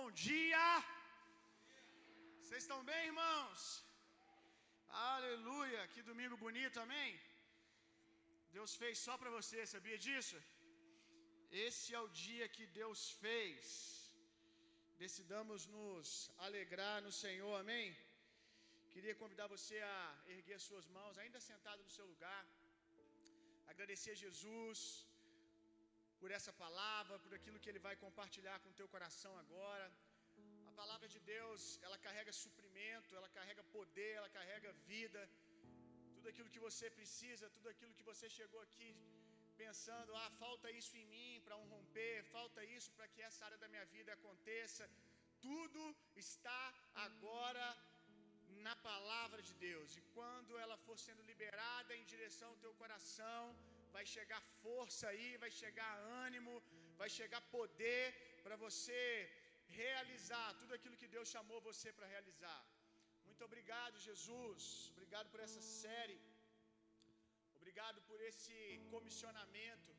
bom dia. Vocês estão bem, irmãos? Aleluia, que domingo bonito, amém? Deus fez só para você, sabia disso? Esse é o dia que Deus fez. Decidamos nos alegrar no Senhor, amém? Queria convidar você a erguer suas mãos, ainda sentado no seu lugar. Agradecer a Jesus por essa palavra, por aquilo que ele vai compartilhar com o teu coração agora. A palavra de Deus, ela carrega suprimento, ela carrega poder, ela carrega vida. Tudo aquilo que você precisa, tudo aquilo que você chegou aqui pensando, ah, falta isso em mim para um romper, falta isso para que essa área da minha vida aconteça. Tudo está agora na palavra de Deus. E quando ela for sendo liberada em direção ao teu coração, vai chegar força aí, vai chegar ânimo, vai chegar poder para você realizar tudo aquilo que Deus chamou você para realizar. Muito obrigado, Jesus. Obrigado por essa série. Obrigado por esse comissionamento,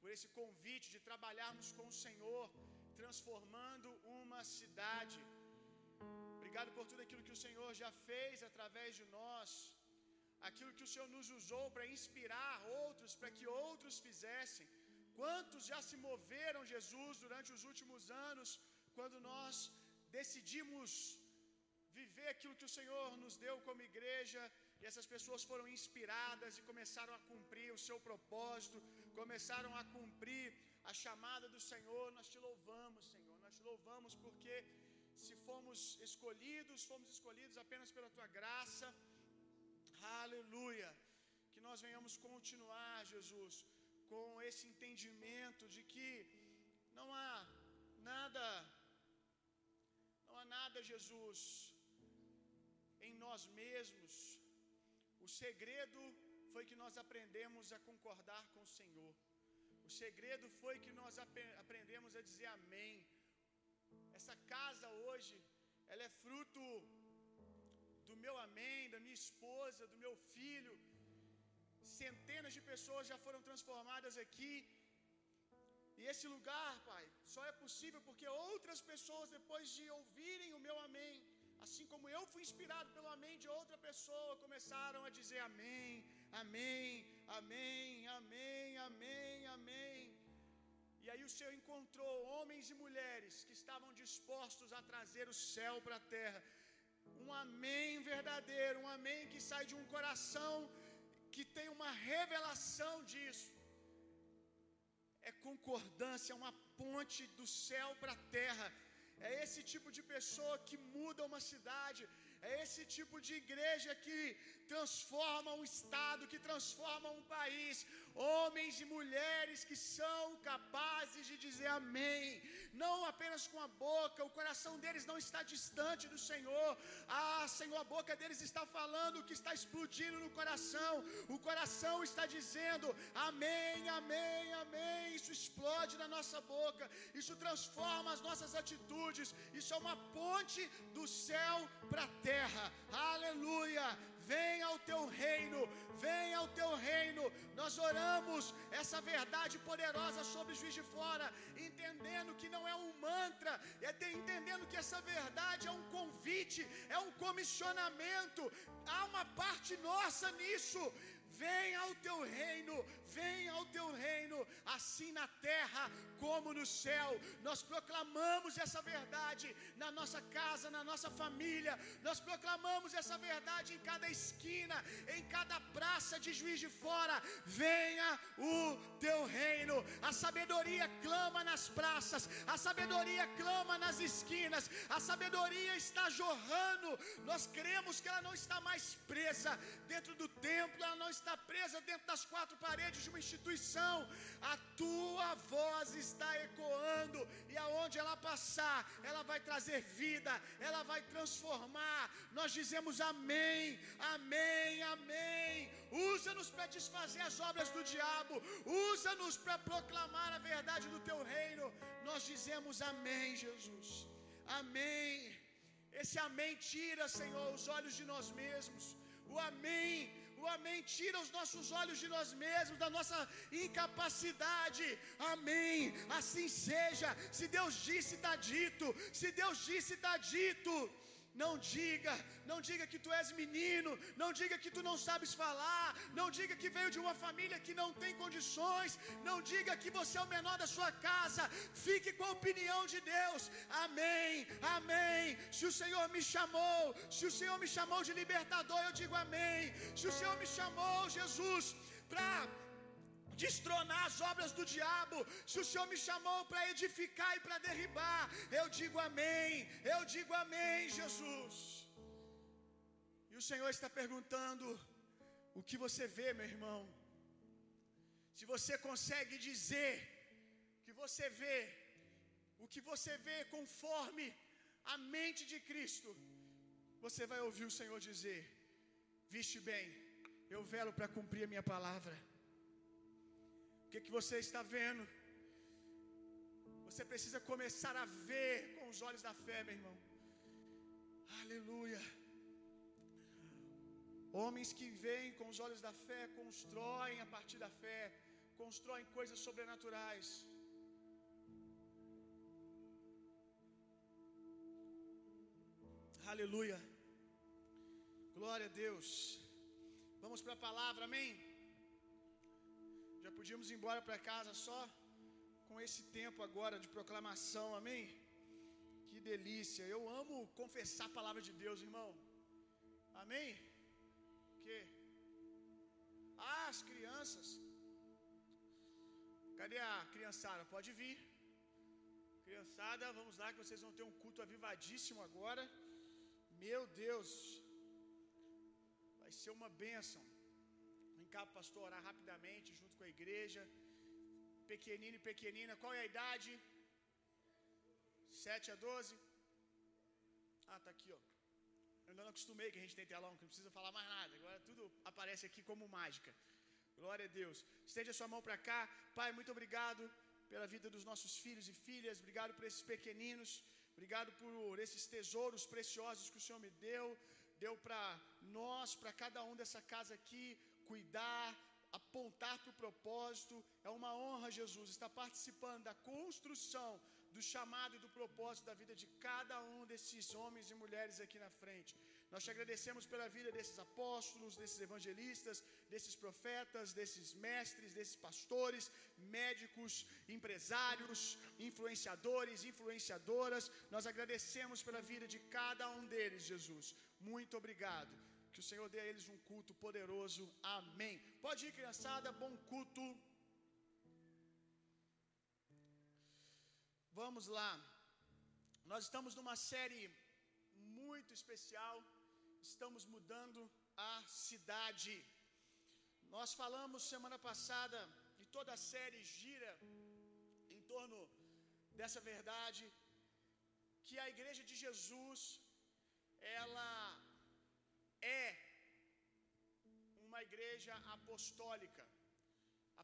por esse convite de trabalharmos com o Senhor, transformando uma cidade. Obrigado por tudo aquilo que o Senhor já fez através de nós, aquilo que o Senhor nos usou para inspirar outros, para que outros fizessem. Quantos já se moveram, Jesus, durante os últimos anos, quando nós decidimos viver aquilo que o Senhor nos deu como igreja, e essas pessoas foram inspiradas e começaram a cumprir o seu propósito, começaram a cumprir a chamada do Senhor. Nós te louvamos, Senhor, nós te louvamos porque se fomos escolhidos, fomos escolhidos apenas pela tua graça. Aleluia. Que nós venhamos continuar, Jesus, com esse entendimento de que não há nada, não há nada, Jesus, em nós mesmos. O segredo foi que nós aprendemos a concordar com o Senhor. O segredo foi que nós aprendemos a dizer amém. Essa casa hoje, ela é fruto do meu amém, da minha esposa, do meu filho. Centenas de pessoas já foram transformadas aqui. E esse lugar, Pai, só é possível porque outras pessoas, depois de ouvirem o meu amém, assim como eu fui inspirado pelo amém de outra pessoa, começaram a dizer amém, amém, amém, amém, amém, amém. E aí o Senhor encontrou homens e mulheres que estavam dispostos a trazer o céu para a terra. Um amém verdadeiro, um amém que sai de um coração que tem uma revelação disso. É concordância, é uma ponte do céu para a terra. É esse tipo de pessoa que muda uma cidade. É esse tipo de igreja que transforma um estado, que transforma um país. Homens e mulheres que são capazes de dizer amém, não apenas com a boca, o coração deles não está distante do Senhor. Ah, Senhor, a boca deles está falando o que está explodindo no coração. O coração está dizendo amém, amém, amém. Isso explode na nossa boca, isso transforma as nossas atitudes. Isso é uma ponte do céu para a terra. Aleluia! Venha ao teu reino, venha ao teu reino. Nós oramos essa verdade poderosa sobre o juiz de fora, entendendo que não é um mantra, é entendendo que essa verdade é um convite, é um comissionamento. Há uma parte nossa nisso. Venha ao teu reino, venha ao teu reino, assim na terra como no céu. Nós proclamamos essa verdade na nossa casa, na nossa família. Nós proclamamos essa verdade em cada esquina, em cada praça de juiz de fora. Venha o teu reino. A sabedoria clama nas praças, a sabedoria clama nas esquinas. A sabedoria está jorrando. Nós cremos que ela não está mais presa dentro do templo, ela não está presa dentro das quatro paredes de uma instituição. A tua voz está ecoando e aonde ela passar, ela vai trazer vida, ela vai transformar. Nós dizemos amém, amém, amém. Usa-nos para desfazer as obras do diabo, usa-nos para proclamar a verdade do teu reino. Nós dizemos amém, Jesus. Amém. Esse amém tira, Senhor, os olhos de nós mesmos. O amém O amém tira os nossos olhos de nós mesmos, da nossa incapacidade. Amém. Assim seja. Se Deus disse, está dito. Se Deus disse, está dito. Não diga, não diga que tu és menino, não diga que tu não sabes falar, não diga que veio de uma família que não tem condições, não diga que você é o menor da sua casa. Fique com a opinião de Deus. Amém. Amém. Se o Senhor me chamou, se o Senhor me chamou de libertador, eu digo amém. Se o Senhor me chamou, Jesus, para destronar as obras do diabo. Se o Senhor me chamou para edificar e para derribar, eu digo amém. Eu digo amém, Jesus. E o Senhor está perguntando: o que você vê, meu irmão? Se você consegue dizer que você vê, o que você vê conforme a mente de Cristo, você vai ouvir o Senhor dizer: Viste bem, eu velo para cumprir a minha palavra. Que, que você está vendo? Você precisa começar a ver com os olhos da fé, meu irmão. Aleluia. Homens que veem com os olhos da fé constroem a partir da fé, constroem coisas sobrenaturais. Aleluia. Glória a Deus. Vamos para a palavra, amém? Já podíamos ir embora para casa só com esse tempo agora de proclamação, amém? Que delícia. Eu amo confessar a palavra de Deus, irmão. Amém? Que? Ah, as crianças. Cadê a criançada? Pode vir. Criançada, vamos lá que vocês vão ter um culto avivadíssimo agora. Meu Deus. Vai ser uma bênção. Vem cá, pastor, orar rapidamente junto com a igreja. Pequenino e pequenina, qual é a idade? 7 a 12? Ah, tá aqui, ó. Eu ainda não acostumei que a gente tem telão, que não precisa falar mais nada. Agora tudo aparece aqui como mágica. Glória a Deus. Estende a sua mão para cá. Pai, muito obrigado pela vida dos nossos filhos e filhas. Obrigado por esses pequeninos. Obrigado por esses tesouros preciosos que o Senhor me deu. Deu para nós, para cada um dessa casa aqui, cuidar, apontar para o propósito. É uma honra, Jesus, estar participando da construção do chamado e do propósito da vida de cada um desses homens e mulheres aqui na frente. Nós te agradecemos pela vida desses apóstolos, desses evangelistas, desses profetas, desses mestres, desses pastores, médicos, empresários, influenciadores, influenciadoras. Nós agradecemos pela vida de cada um deles, Jesus. Muito obrigado. Que o Senhor dê a eles um culto poderoso. Amém. Pode ir, criançada. Bom culto. Vamos lá. Nós estamos numa série muito especial. Estamos mudando a cidade. Nós falamos semana passada e toda a série gira em torno dessa verdade que a igreja de Jesus ela é uma igreja apostólica.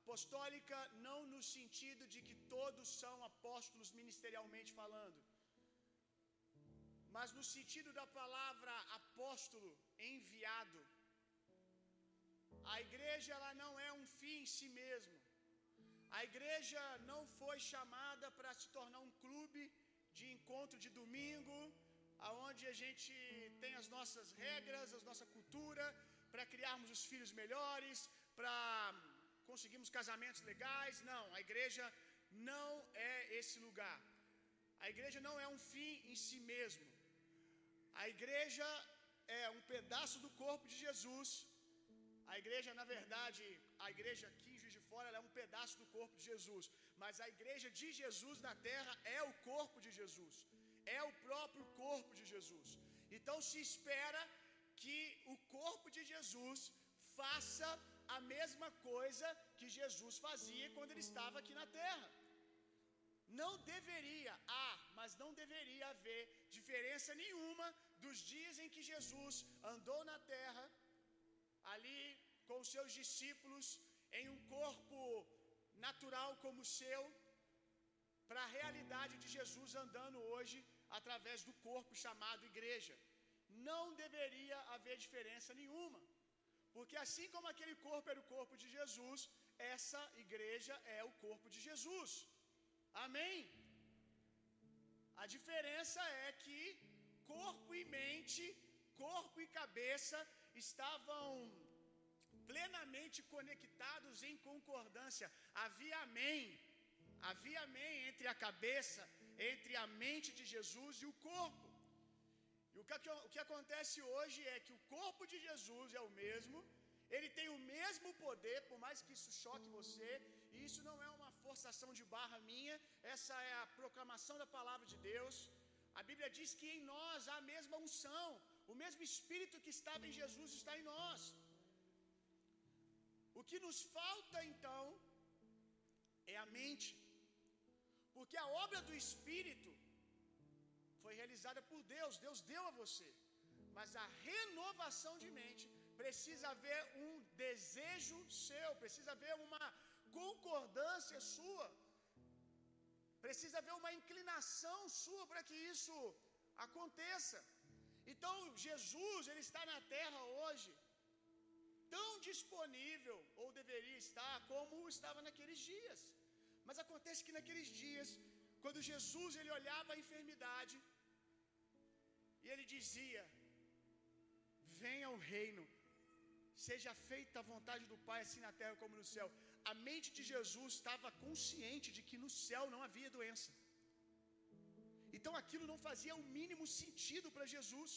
Apostólica não no sentido de que todos são apóstolos ministerialmente falando, mas no sentido da palavra apóstolo, enviado. A igreja ela não é um fim em si mesmo. A igreja não foi chamada para se tornar um clube de encontro de domingo, aonde a gente tem as nossas regras, a nossa cultura, para criarmos os filhos melhores, para conseguirmos casamentos legais. Não, a igreja não é esse lugar. A igreja não é um fim em si mesmo. A igreja é um pedaço do corpo de Jesus. A igreja, na verdade, a igreja aqui em Juiz de Fora, é um pedaço do corpo de Jesus. Mas a igreja de Jesus na terra é o corpo de Jesus. É o próprio corpo de Jesus. Então se espera que o corpo de Jesus faça a mesma coisa que Jesus fazia quando ele estava aqui na terra. Não deveria, ah, mas não deveria haver diferença nenhuma dos dias em que Jesus andou na terra, ali com os seus discípulos, em um corpo natural como o seu, para a realidade de Jesus andando hoje através do corpo chamado igreja. Não deveria haver diferença nenhuma. Porque assim como aquele corpo era o corpo de Jesus, essa igreja é o corpo de Jesus. Amém? A diferença é que corpo e mente, corpo e cabeça estavam plenamente conectados em concordância. Havia amém. Havia amém entre a cabeça, entre a mente de Jesus e o corpo. E o que, o que acontece hoje é que o corpo de Jesus é o mesmo, ele tem o mesmo poder, por mais que isso choque você, e isso não é uma forçação de barra minha, essa é a proclamação da palavra de Deus. A Bíblia diz que em nós há a mesma unção, o mesmo Espírito que estava em Jesus está em nós. O que nos falta então é a mente, porque a obra do Espírito foi realizada por Deus, Deus deu a você, mas a renovação de mente precisa haver um desejo seu, precisa haver uma concordância sua, precisa haver uma inclinação sua para que isso aconteça. Então, Jesus, ele está na terra hoje, tão disponível, ou deveria estar, como estava naqueles dias. Mas acontece que naqueles dias, quando Jesus ele olhava a enfermidade, e ele dizia: Venha o reino, seja feita a vontade do Pai, assim na terra como no céu. A mente de Jesus estava consciente de que no céu não havia doença. Então aquilo não fazia o mínimo sentido para Jesus.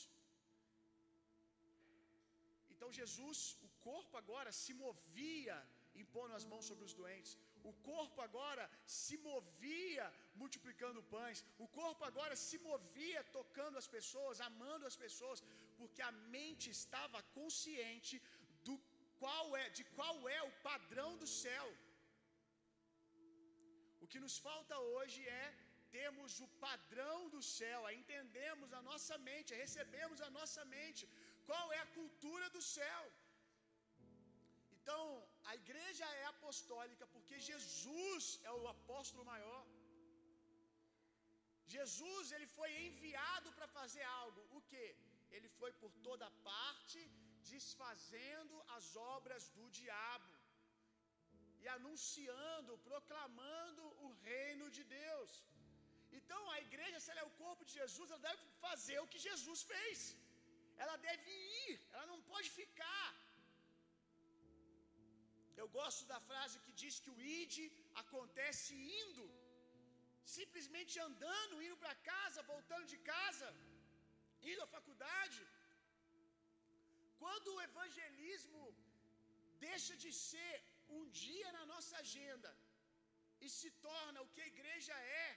Então Jesus, o corpo agora se movia impondo as mãos sobre os doentes. O corpo agora se movia multiplicando pães. O corpo agora se movia tocando as pessoas, amando as pessoas, porque a mente estava consciente do qual é, de qual é o padrão do céu. O que nos falta hoje é temos o padrão do céu, entendemos a nossa mente, recebemos a nossa mente, qual é a cultura do céu. Então, a igreja é apostólica porque Jesus é o apóstolo maior. Jesus, ele foi enviado para fazer algo. O que? Ele foi por toda parte desfazendo as obras do diabo e anunciando, proclamando o reino de Deus. Então, a igreja, se ela é o corpo de Jesus, ela deve fazer o que Jesus fez. Ela deve ir, ela não pode ficar. Eu gosto da frase que diz que o id acontece indo, simplesmente andando, indo para casa, voltando de casa, indo à faculdade. Quando o evangelismo deixa de ser um dia na nossa agenda e se torna o que a igreja é,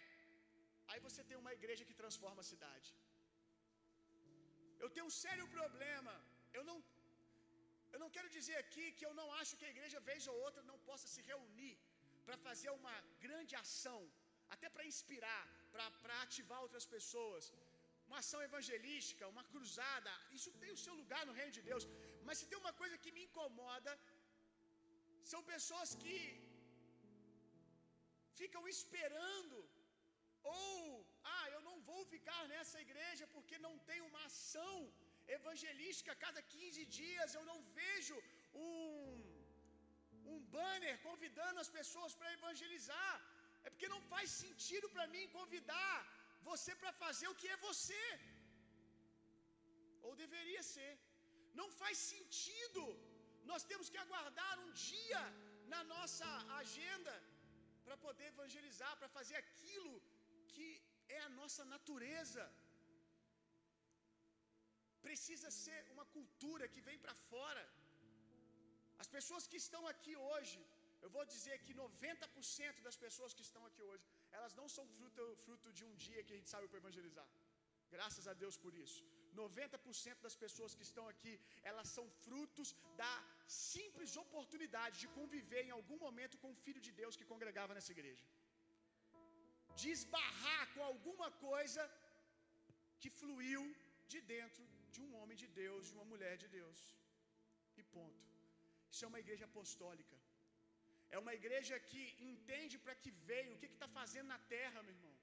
aí você tem uma igreja que transforma a cidade. Eu tenho um sério problema. Eu não eu não quero dizer aqui que eu não acho que a igreja vez ou outra não possa se reunir para fazer uma grande ação, até para inspirar, para ativar outras pessoas. Uma ação evangelística, uma cruzada, isso tem o seu lugar no reino de Deus. Mas se tem uma coisa que me incomoda, são pessoas que ficam esperando ou ah, eu não vou ficar nessa igreja porque não tem uma ação evangelística cada 15 dias, eu não vejo um, um banner convidando as pessoas para evangelizar. É porque não faz sentido para mim convidar você para fazer o que é você. Ou deveria ser. Não faz sentido. Nós temos que aguardar um dia na nossa agenda para poder evangelizar, para fazer aquilo que é a nossa natureza. Precisa ser uma cultura que vem para fora. As pessoas que estão aqui hoje, eu vou dizer que 90% das pessoas que estão aqui hoje, elas não são fruto, fruto de um dia que a gente saiu para evangelizar. Graças a Deus por isso. 90% das pessoas que estão aqui, elas são frutos da simples oportunidade de conviver em algum momento com o Filho de Deus que congregava nessa igreja. De esbarrar com alguma coisa que fluiu de dentro de um homem de Deus, de uma mulher de Deus. E ponto. Isso é uma igreja apostólica. É uma igreja que entende para que veio, o que está fazendo na terra, meu irmão.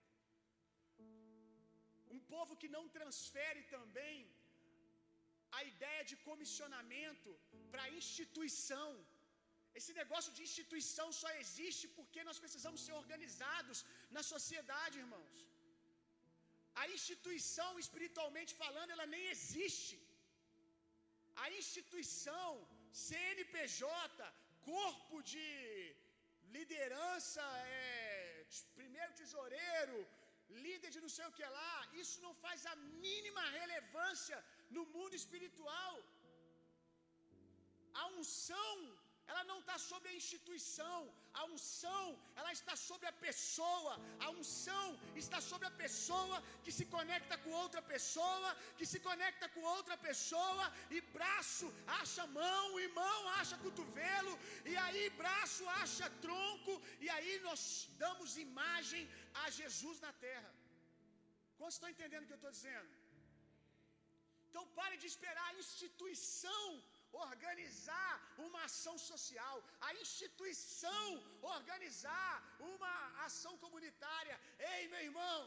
Um povo que não transfere também a ideia de comissionamento para instituição. Esse negócio de instituição só existe porque nós precisamos ser organizados na sociedade, irmãos. A instituição, espiritualmente falando, ela nem existe. A instituição, CNPJ, corpo de liderança, é, primeiro tesoureiro, líder de não sei o que lá, isso não faz a mínima relevância no mundo espiritual. A unção ela não está sobre a instituição, a unção, ela está sobre a pessoa, a unção está sobre a pessoa que se conecta com outra pessoa, que se conecta com outra pessoa, e braço acha mão, e mão acha cotovelo, e aí braço acha tronco, e aí nós damos imagem a Jesus na terra. Quantos estão entendendo o que eu estou dizendo? Então pare de esperar a instituição organizar uma ação social, a instituição organizar uma ação comunitária. Ei, meu irmão,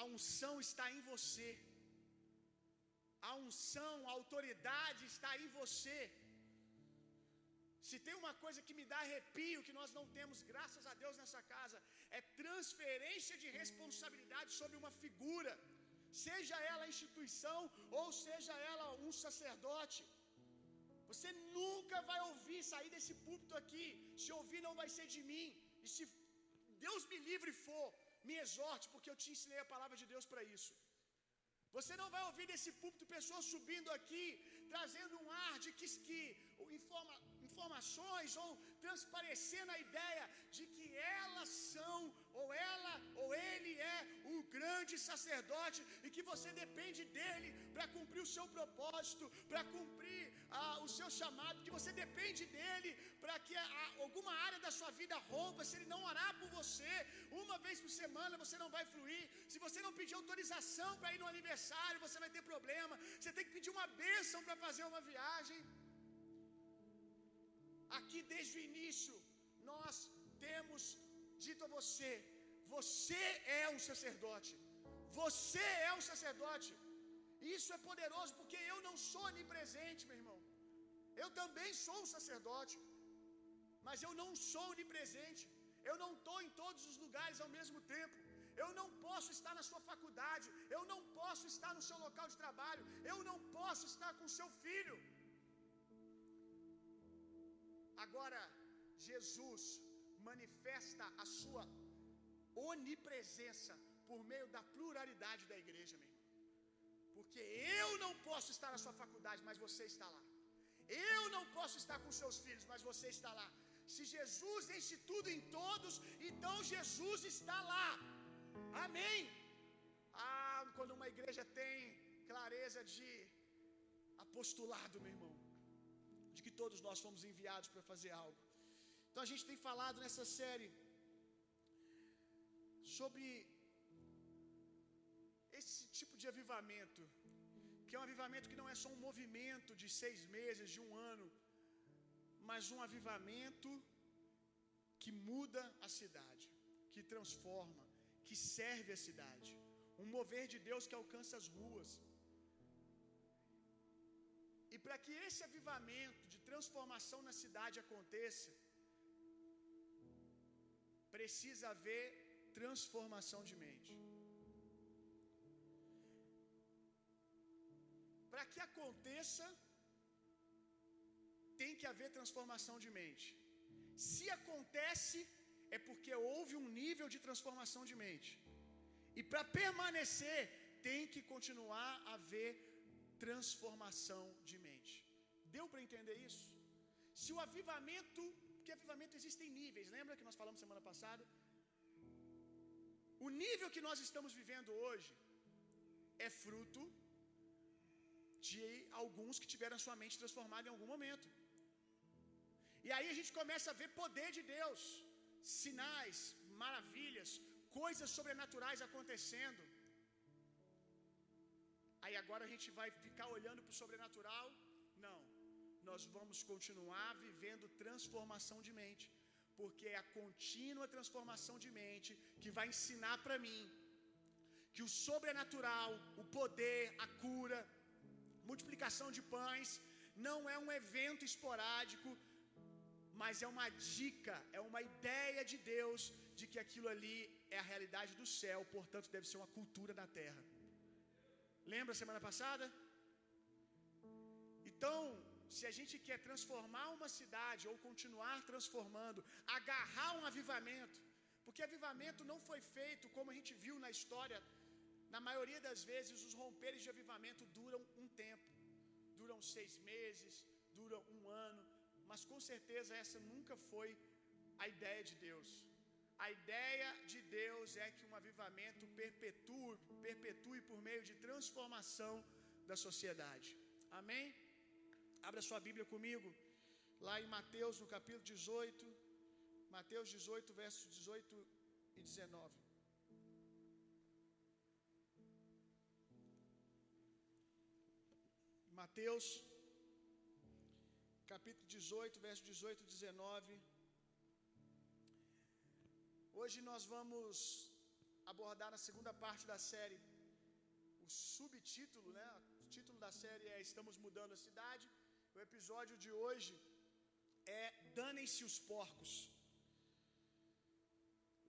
a unção está em você. A unção, a autoridade está em você. Se tem uma coisa que me dá arrepio, que nós não temos, graças a Deus, nessa casa, é transferência de responsabilidade sobre uma figura seja ela instituição ou seja ela um sacerdote. Você nunca vai ouvir sair desse púlpito aqui. Se ouvir, não vai ser de mim. E se Deus me livre for, me exorte, porque eu te ensinei a palavra de Deus para isso. Você não vai ouvir desse púlpito pessoas subindo aqui, trazendo um ar de que, que informa, informações ou transparecendo a ideia de que elas são, ou ela ou ele é o grande sacerdote e que você depende dele para cumprir o seu propósito, para cumprir ah, o seu chamado, que você depende dele para que alguma área da sua vida rompa. Se ele não orar por você, uma vez por semana você não vai fluir. Se você não pedir autorização para ir no aniversário, você vai ter problema. Você tem que pedir uma bênção para fazer uma viagem. Aqui desde o início, nós temos dito a você: você é um sacerdote. Você é um sacerdote. Isso é poderoso porque eu não sou onipresente, meu irmão. Eu também sou um sacerdote, mas eu não sou onipresente. Eu não estou em todos os lugares ao mesmo tempo. Eu não posso estar na sua faculdade. Eu não posso estar no seu local de trabalho. Eu não posso estar com seu filho. Agora, Jesus manifesta a sua onipresença por meio da pluralidade da igreja, meu irmão. Porque eu não posso estar na sua faculdade, mas você está lá. Eu não posso estar com seus filhos, mas você está lá. Se Jesus enche tudo em todos, então Jesus está lá. Amém. Ah, quando uma igreja tem clareza de apostolado, meu irmão, de que todos nós fomos enviados para fazer algo. Então a gente tem falado nessa série sobre esse tipo de avivamento, que é um avivamento que não é só um movimento de seis meses, de um ano, mas um avivamento que muda a cidade, que transforma, que serve a cidade, um mover de Deus que alcança as ruas. E para que esse avivamento de transformação na cidade aconteça, precisa haver transformação de mente. Para que aconteça, tem que haver transformação de mente. Se acontece, é porque houve um nível de transformação de mente. E para permanecer, tem que continuar a haver transformação de mente. Deu para entender isso? Se o avivamento, porque avivamento existem níveis, lembra que nós falamos semana passada? O nível que nós estamos vivendo hoje é fruto de alguns que tiveram sua mente transformada em algum momento. E aí a gente começa a ver poder de Deus, sinais, maravilhas, coisas sobrenaturais acontecendo. Aí agora a gente vai ficar olhando para o sobrenatural? Não. Nós vamos continuar vivendo transformação de mente, porque é a contínua transformação de mente que vai ensinar para mim que o sobrenatural, o poder, a cura, multiplicação de pães, não é um evento esporádico, mas é uma dica, é uma ideia de Deus de que aquilo ali é a realidade do céu, portanto deve ser uma cultura da terra. Lembra semana passada? Então, se a gente quer transformar uma cidade ou continuar transformando, agarrar um avivamento, porque avivamento não foi feito como a gente viu na história, na maioria das vezes os romperes de avivamento duram um tempo, duram seis meses, duram um ano, mas com certeza essa nunca foi a ideia de Deus. A ideia de Deus é que um avivamento perpetue, perpetue por meio de transformação da sociedade. Amém? Abra sua Bíblia comigo, lá em Mateus, no capítulo 18. Mateus 18, versos 18 e 19. Mateus, capítulo 18, verso 18 e 19. Hoje nós vamos abordar na segunda parte da série o subtítulo, né? O título da série é Estamos mudando a cidade. O episódio de hoje é Danem-se os porcos.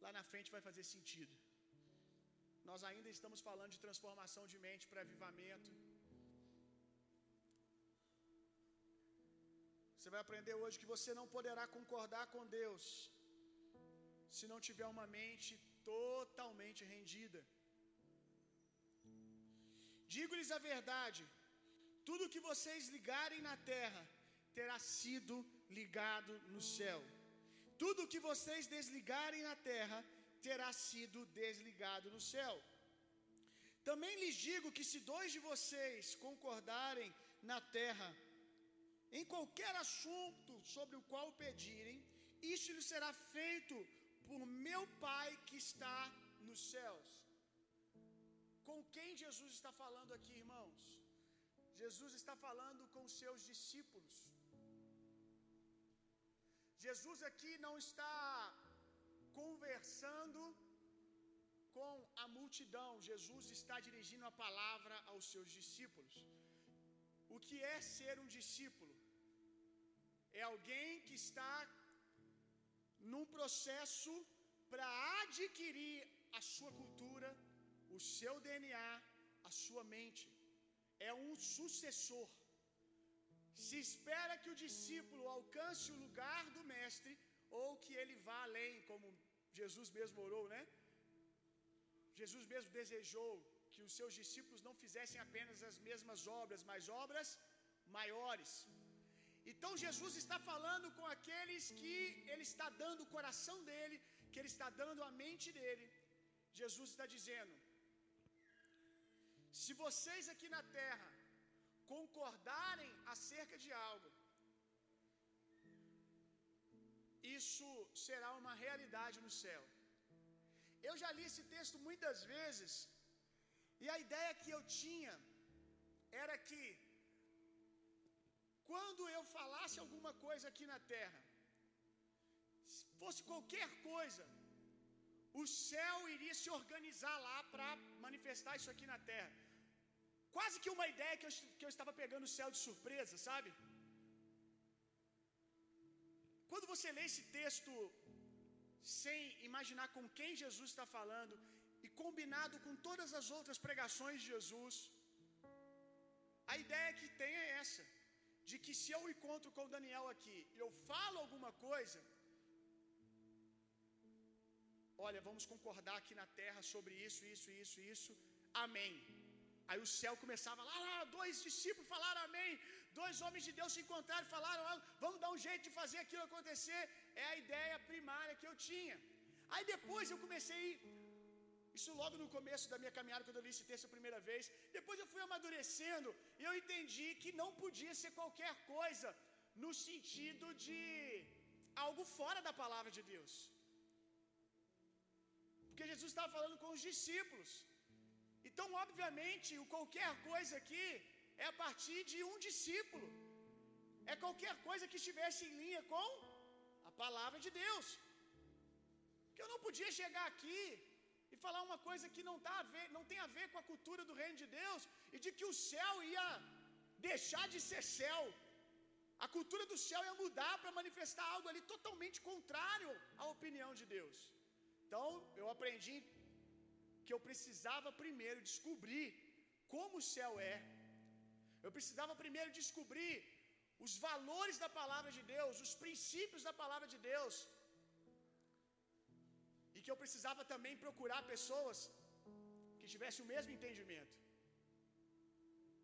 Lá na frente vai fazer sentido. Nós ainda estamos falando de transformação de mente para avivamento. Você vai aprender hoje que você não poderá concordar com Deus se não tiver uma mente totalmente rendida. Digo-lhes a verdade: tudo que vocês ligarem na terra terá sido ligado no céu. Tudo que vocês desligarem na terra terá sido desligado no céu. Também lhes digo que se dois de vocês concordarem na terra em qualquer assunto sobre o qual pedirem, isso lhes será feito por meu Pai que está nos céus. Com quem Jesus está falando aqui, irmãos? Jesus está falando com seus discípulos. Jesus aqui não está conversando com a multidão, Jesus está dirigindo a palavra aos seus discípulos. O que é ser um discípulo? É alguém que está num processo para adquirir a sua cultura, o seu DNA, a sua mente. É um sucessor. Se espera que o discípulo alcance o lugar do mestre ou que ele vá além, como Jesus mesmo orou, né? Jesus mesmo desejou que os seus discípulos não fizessem apenas as mesmas obras, mas obras maiores. Então Jesus está falando com aqueles que ele está dando o coração dele, que ele está dando a mente dele. Jesus está dizendo: Se vocês aqui na terra concordarem acerca de algo, isso será uma realidade no céu. Eu já li esse texto muitas vezes, e a ideia que eu tinha era que, quando eu falasse alguma coisa aqui na terra, fosse qualquer coisa, o céu iria se organizar lá para manifestar isso aqui na terra. Quase que uma ideia que eu, que eu estava pegando o céu de surpresa, sabe? Quando você lê esse texto sem imaginar com quem Jesus está falando e combinado com todas as outras pregações de Jesus, a ideia que tem é essa: de que se eu encontro com o Daniel aqui e eu falo alguma coisa, olha, vamos concordar aqui na terra sobre isso, isso, isso, isso, amém. Aí o céu começava lá, lá, dois discípulos falaram amém, dois homens de Deus se encontraram e falaram, ah, vamos dar um jeito de fazer aquilo acontecer. É a ideia primária que eu tinha. Aí depois eu comecei, isso logo no começo da minha caminhada, quando eu li esse texto a primeira vez, depois eu fui amadurecendo e eu entendi que não podia ser qualquer coisa no sentido de algo fora da palavra de Deus. Porque Jesus estava falando com os discípulos. Então, obviamente, o qualquer coisa aqui é a partir de um discípulo. É qualquer coisa que estivesse em linha com a palavra de Deus. Que eu não podia chegar aqui falar uma coisa que não, tá a ver, não tem a ver com a cultura do reino de Deus e de que o céu ia deixar de ser céu. A cultura do céu ia mudar para manifestar algo ali totalmente contrário à opinião de Deus. Então, eu aprendi que eu precisava primeiro descobrir como o céu é. Eu precisava primeiro descobrir os valores da palavra de Deus, os princípios da palavra de Deus. Que eu precisava também procurar pessoas que tivessem o mesmo entendimento.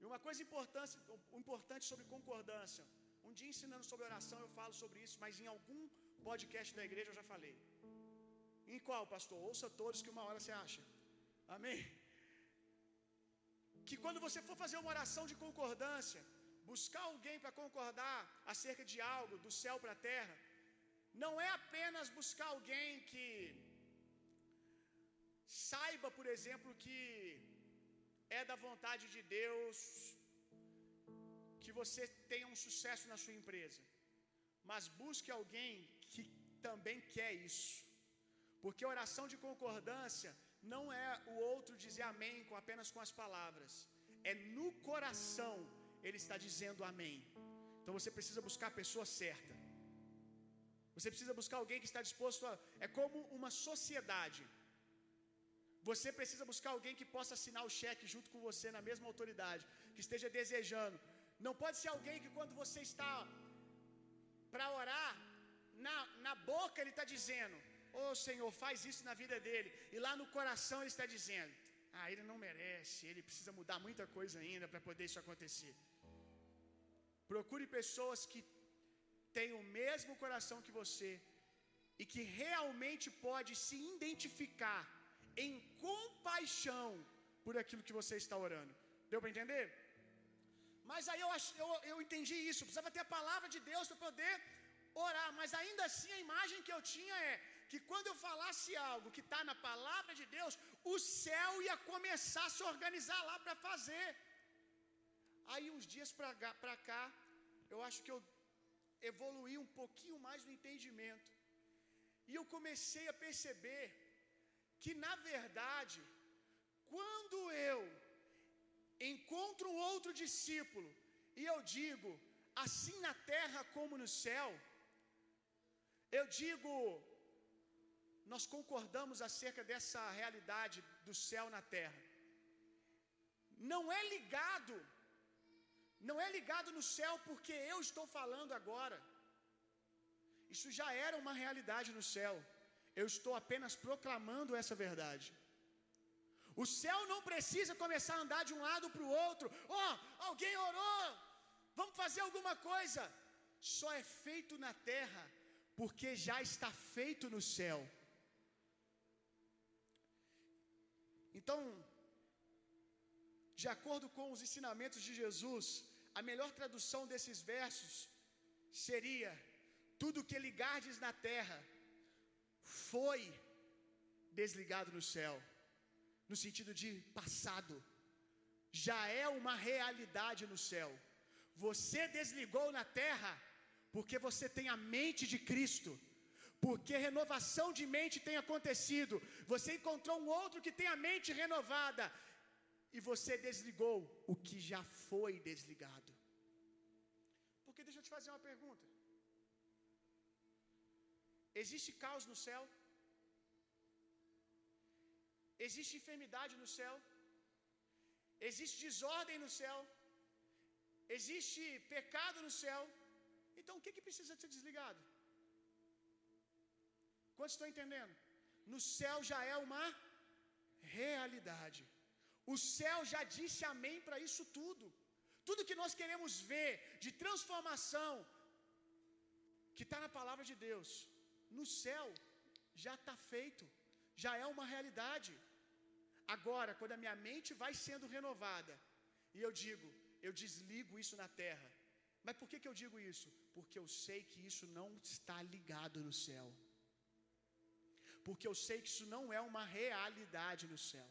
E uma coisa importante, importante sobre concordância. Um dia ensinando sobre oração eu falo sobre isso, mas em algum podcast da igreja eu já falei. Em qual, pastor? Ouça todos que uma hora você acha. Amém? Que quando você for fazer uma oração de concordância, buscar alguém para concordar acerca de algo, do céu para a terra, não é apenas buscar alguém que saiba, por exemplo, que é da vontade de Deus que você tenha um sucesso na sua empresa, mas busque alguém que também quer isso. Porque oração de concordância não é o outro dizer amém com apenas com as palavras. É no coração ele está dizendo amém. Então você precisa buscar a pessoa certa. Você precisa buscar alguém que está disposto a. É como uma sociedade. Você precisa buscar alguém que possa assinar o cheque junto com você na mesma autoridade, que esteja desejando. Não pode ser alguém que quando você está para orar, na, na boca ele está dizendo: Ô oh, Senhor, faz isso na vida dele. E lá no coração ele está dizendo: Ah, ele não merece, ele precisa mudar muita coisa ainda para poder isso acontecer. Procure pessoas que têm o mesmo coração que você e que realmente pode se identificar em compaixão por aquilo que você está orando. Deu para entender? Mas aí eu, eu, eu entendi isso, precisava ter a palavra de Deus para poder orar, mas ainda assim a imagem que eu tinha é que quando eu falasse algo que está na palavra de Deus, o céu ia começar a se organizar lá para fazer. Aí, uns dias para cá, eu acho que eu evoluí um pouquinho mais no entendimento, e eu comecei a perceber que, na verdade, quando eu encontro um outro discípulo e eu digo, assim na terra como no céu, eu digo, nós concordamos acerca dessa realidade do céu na terra. Não é ligado, não é ligado no céu porque eu estou falando agora. Isso já era uma realidade no céu. Eu estou apenas proclamando essa verdade. O céu não precisa começar a andar de um lado para o outro. Ó, oh, alguém orou, vamos fazer alguma coisa. Só é feito na terra porque já está feito no céu. Então, de acordo com os ensinamentos de Jesus, a melhor tradução desses versos seria: tudo que ligardes na terra foi desligado no céu, no sentido de passado, já é uma realidade no céu. Você desligou na terra porque você tem a mente de Cristo, porque renovação de mente tem acontecido. Você encontrou um outro que tem a mente renovada e você desligou o que já foi desligado. Porque deixa eu te fazer uma pergunta. Existe caos no céu? Existe enfermidade no céu? Existe desordem no céu? Existe pecado no céu? Então o que, que precisa ser desligado? Quantos estão entendendo? No céu já é uma realidade. O céu já disse amém para isso tudo. Tudo que nós queremos ver de transformação, que está na palavra de Deus, no céu já está feito, já é uma realidade. Agora, quando a minha mente vai sendo renovada, e eu digo, eu desligo isso na terra. Mas por que, que eu digo isso? Porque eu sei que isso não está ligado no céu. Porque eu sei que isso não é uma realidade no céu.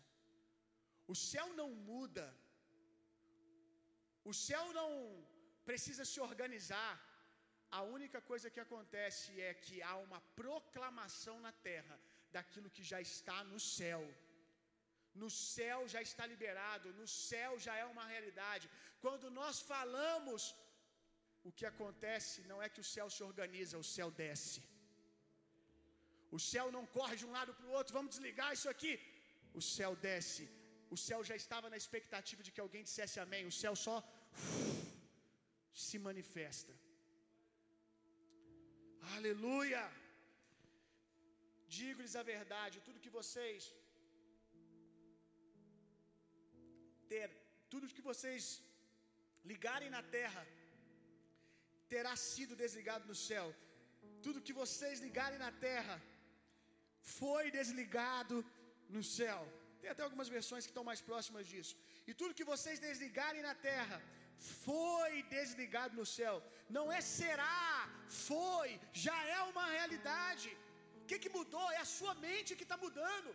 O céu não muda. O céu não precisa se organizar. A única coisa que acontece é que há uma proclamação na terra daquilo que já está no céu. No céu já está liberado, no céu já é uma realidade. Quando nós falamos, o que acontece não é que o céu se organiza, o céu desce. O céu não corre de um lado para o outro, vamos desligar isso aqui. O céu desce. O céu já estava na expectativa de que alguém dissesse amém. O céu só se manifesta. Aleluia! Digo-lhes a verdade, tudo que vocês ter, tudo que vocês ligarem na terra terá sido desligado no céu. Tudo que vocês ligarem na terra foi desligado no céu. Tem até algumas versões que estão mais próximas disso. E tudo que vocês desligarem na terra foi desligado no céu. Não é será, foi, já é uma realidade. O que, que mudou? É a sua mente que está mudando.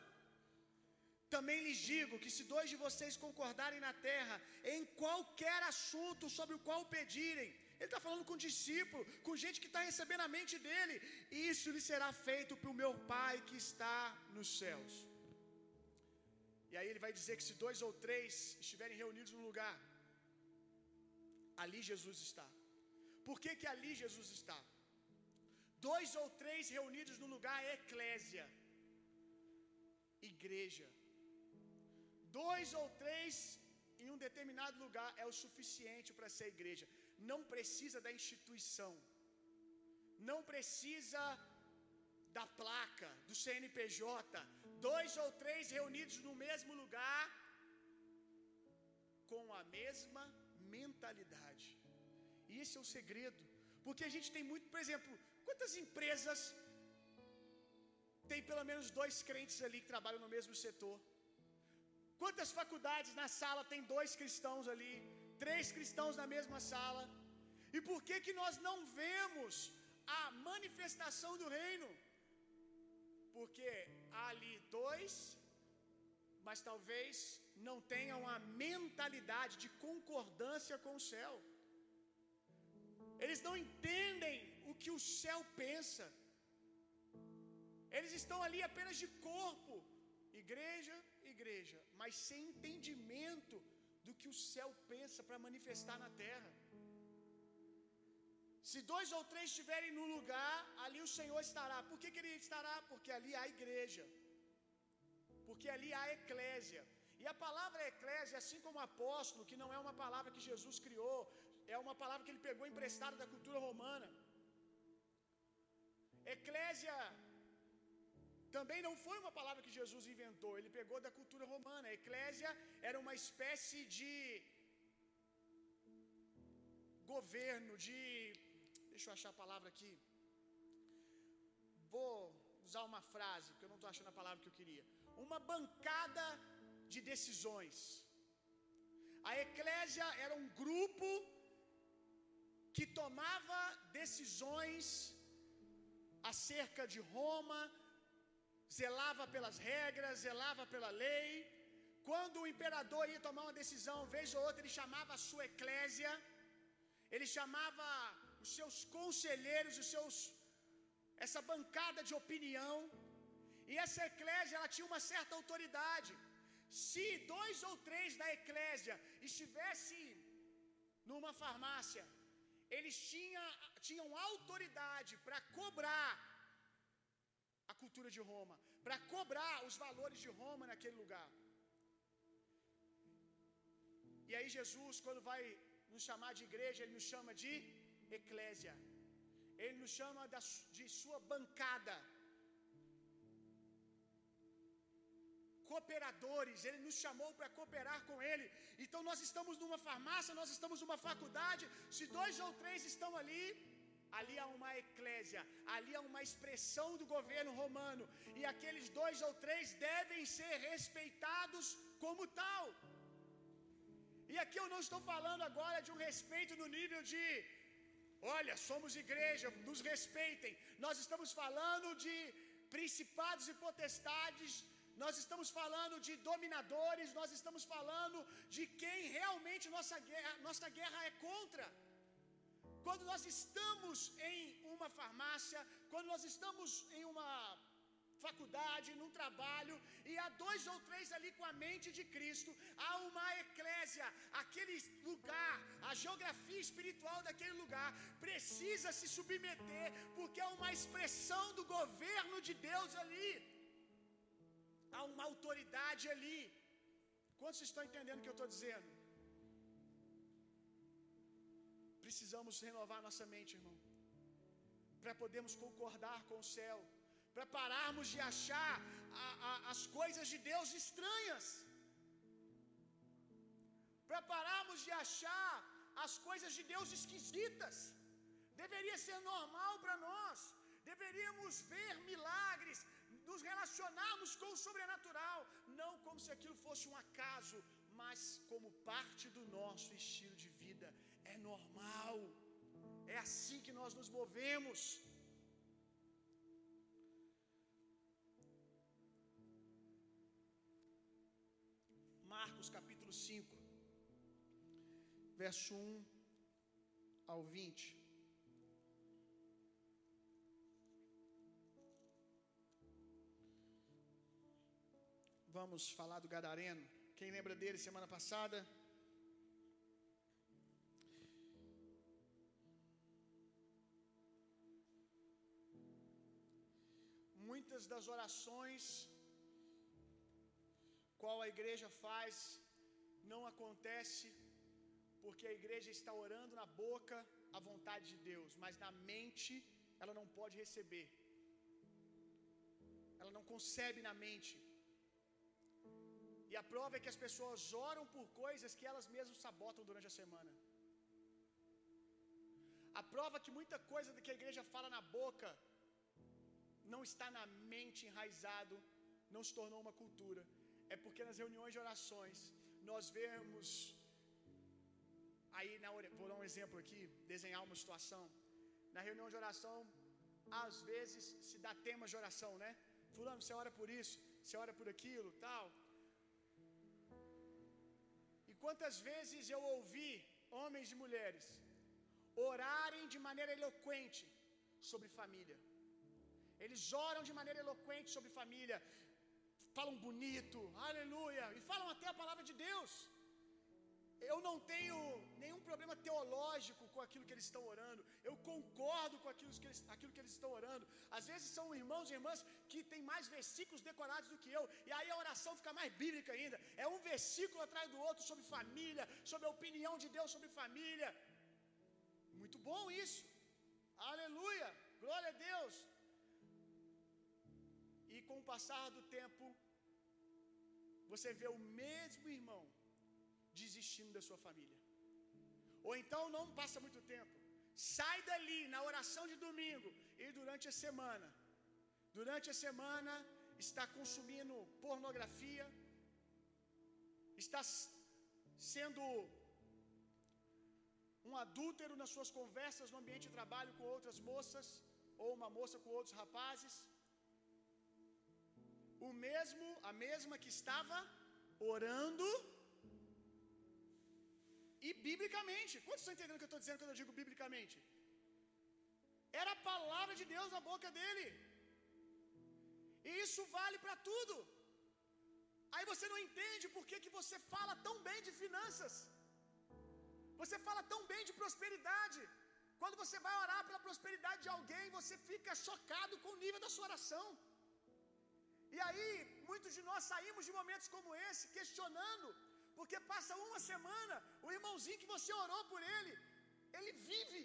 Também lhes digo que se dois de vocês concordarem na terra em qualquer assunto sobre o qual pedirem, ele está falando com discípulo, com gente que está recebendo a mente dele, isso lhe será feito para o meu Pai que está nos céus. E aí ele vai dizer que se dois ou três estiverem reunidos no lugar, ali Jesus está. Por que, que ali Jesus está? Dois ou três reunidos no lugar é eclésia, igreja. Dois ou três em um determinado lugar é o suficiente para ser igreja. Não precisa da instituição, não precisa da placa, do CNPJ. Dois ou três reunidos no mesmo lugar, com a mesma mentalidade. E esse é o segredo. Porque a gente tem muito, por exemplo, quantas empresas tem pelo menos dois crentes ali que trabalham no mesmo setor? Quantas faculdades na sala tem dois cristãos ali, três cristãos na mesma sala? E por que que nós não vemos a manifestação do reino? Porque há ali dois, mas talvez não tenham a mentalidade de concordância com o céu. Eles não entendem o que o céu pensa. Eles estão ali apenas de corpo, igreja, igreja, mas sem entendimento do que o céu pensa para manifestar na terra. Se dois ou três estiverem no lugar, ali o Senhor estará. Por que, que ele estará? Porque ali há igreja. Porque ali há eclésia. A palavra eclésia, assim como apóstolo, que não é uma palavra que Jesus criou, é uma palavra que ele pegou emprestada da cultura romana. Eclésia também não foi uma palavra que Jesus inventou, ele pegou da cultura romana. Eclésia era uma espécie de governo, de. Deixa eu achar a palavra aqui. Vou usar uma frase, porque eu não estou achando a palavra que eu queria. Uma bancada de decisões. A eclésia era um grupo que tomava decisões acerca de Roma, zelava pelas regras, zelava pela lei. Quando o imperador ia tomar uma decisão, vez ou outra, ele chamava a sua eclésia, ele chamava os seus conselheiros, os seus essa bancada de opinião, e essa eclésia ela tinha uma certa autoridade. Se dois ou três da eclésia estivessem numa farmácia, eles tinham, tinham autoridade para cobrar a cultura de Roma, para cobrar os valores de Roma naquele lugar. E aí, Jesus, quando vai nos chamar de igreja, ele nos chama de eclésia, ele nos chama de sua bancada. Cooperadores, Ele nos chamou para cooperar com Ele. Então nós estamos numa farmácia, nós estamos numa faculdade. Se dois ou três estão ali, ali há uma eclésia, ali há uma expressão do governo romano, e aqueles dois ou três devem ser respeitados como tal. E aqui eu não estou falando agora de um respeito no nível de, olha, somos igreja, nos respeitem. Nós estamos falando de principados e potestades nós estamos falando de dominadores, nós estamos falando de quem realmente nossa guerra, nossa guerra é contra. Quando nós estamos em uma farmácia, quando nós estamos em uma faculdade, num trabalho, e há dois ou três ali com a mente de Cristo, há uma eclésia, aquele lugar, a geografia espiritual daquele lugar precisa se submeter, porque é uma expressão do governo de Deus ali. Há uma autoridade ali. Quantos estão entendendo o que eu estou dizendo? Precisamos renovar nossa mente, irmão, para podermos concordar com o céu para pararmos de achar a, a, as coisas de Deus estranhas, para pararmos de achar as coisas de Deus esquisitas. Deveria ser normal para nós, deveríamos ver milagres, nos relacionarmos com o sobrenatural, não como se aquilo fosse um acaso, mas como parte do nosso estilo de vida. É normal, é assim que nós nos movemos. Marcos capítulo 5, verso 1 ao 20. Vamos falar do Gadareno. Quem lembra dele semana passada? Muitas das orações qual a igreja faz não acontece porque a igreja está orando na boca a vontade de Deus, mas na mente ela não pode receber. Ela não concebe na mente. E a prova é que as pessoas oram por coisas que elas mesmas sabotam durante a semana. A prova que muita coisa que a igreja fala na boca não está na mente enraizado, não se tornou uma cultura é porque nas reuniões de orações nós vemos aí na vou dar um exemplo aqui, desenhar uma situação. Na reunião de oração, às vezes se dá temas de oração, né? Fulano, você ora por isso, você ora por aquilo, tal. Quantas vezes eu ouvi homens e mulheres orarem de maneira eloquente sobre família. Eles oram de maneira eloquente sobre família falam bonito, aleluia, e falam até a palavra de Deus. Eu não tenho nenhum problema teológico com aquilo que eles estão orando. Eu concordo com aquilo que eles, aquilo que eles estão orando. Às vezes são irmãos e irmãs que têm mais versículos decorados do que eu, e aí a oração fica mais bíblica ainda. É um versículo atrás do outro sobre família, sobre a opinião de Deus sobre família. Muito bom isso. Aleluia. Glória a Deus. E com o passar do tempo, você vê o mesmo irmão desistindo da sua família. Ou então não passa muito tempo, sai dali na oração de domingo e durante a semana, durante a semana está consumindo pornografia, está sendo um adúltero nas suas conversas no ambiente de trabalho com outras moças, ou uma moça com outros rapazes. O mesmo, a mesma que estava orando e biblicamente. Quantos estão entendendo o que eu estou dizendo quando eu digo biblicamente? Era a palavra de Deus na boca dele. E isso vale para tudo. Aí você não entende por que, que você fala tão bem de finanças. Você fala tão bem de prosperidade. Quando você vai orar pela prosperidade de alguém, você fica chocado com o nível da sua oração. E aí, muitos de nós saímos de momentos como esse, questionando, porque passa uma semana, o irmãozinho que você orou por ele, ele vive,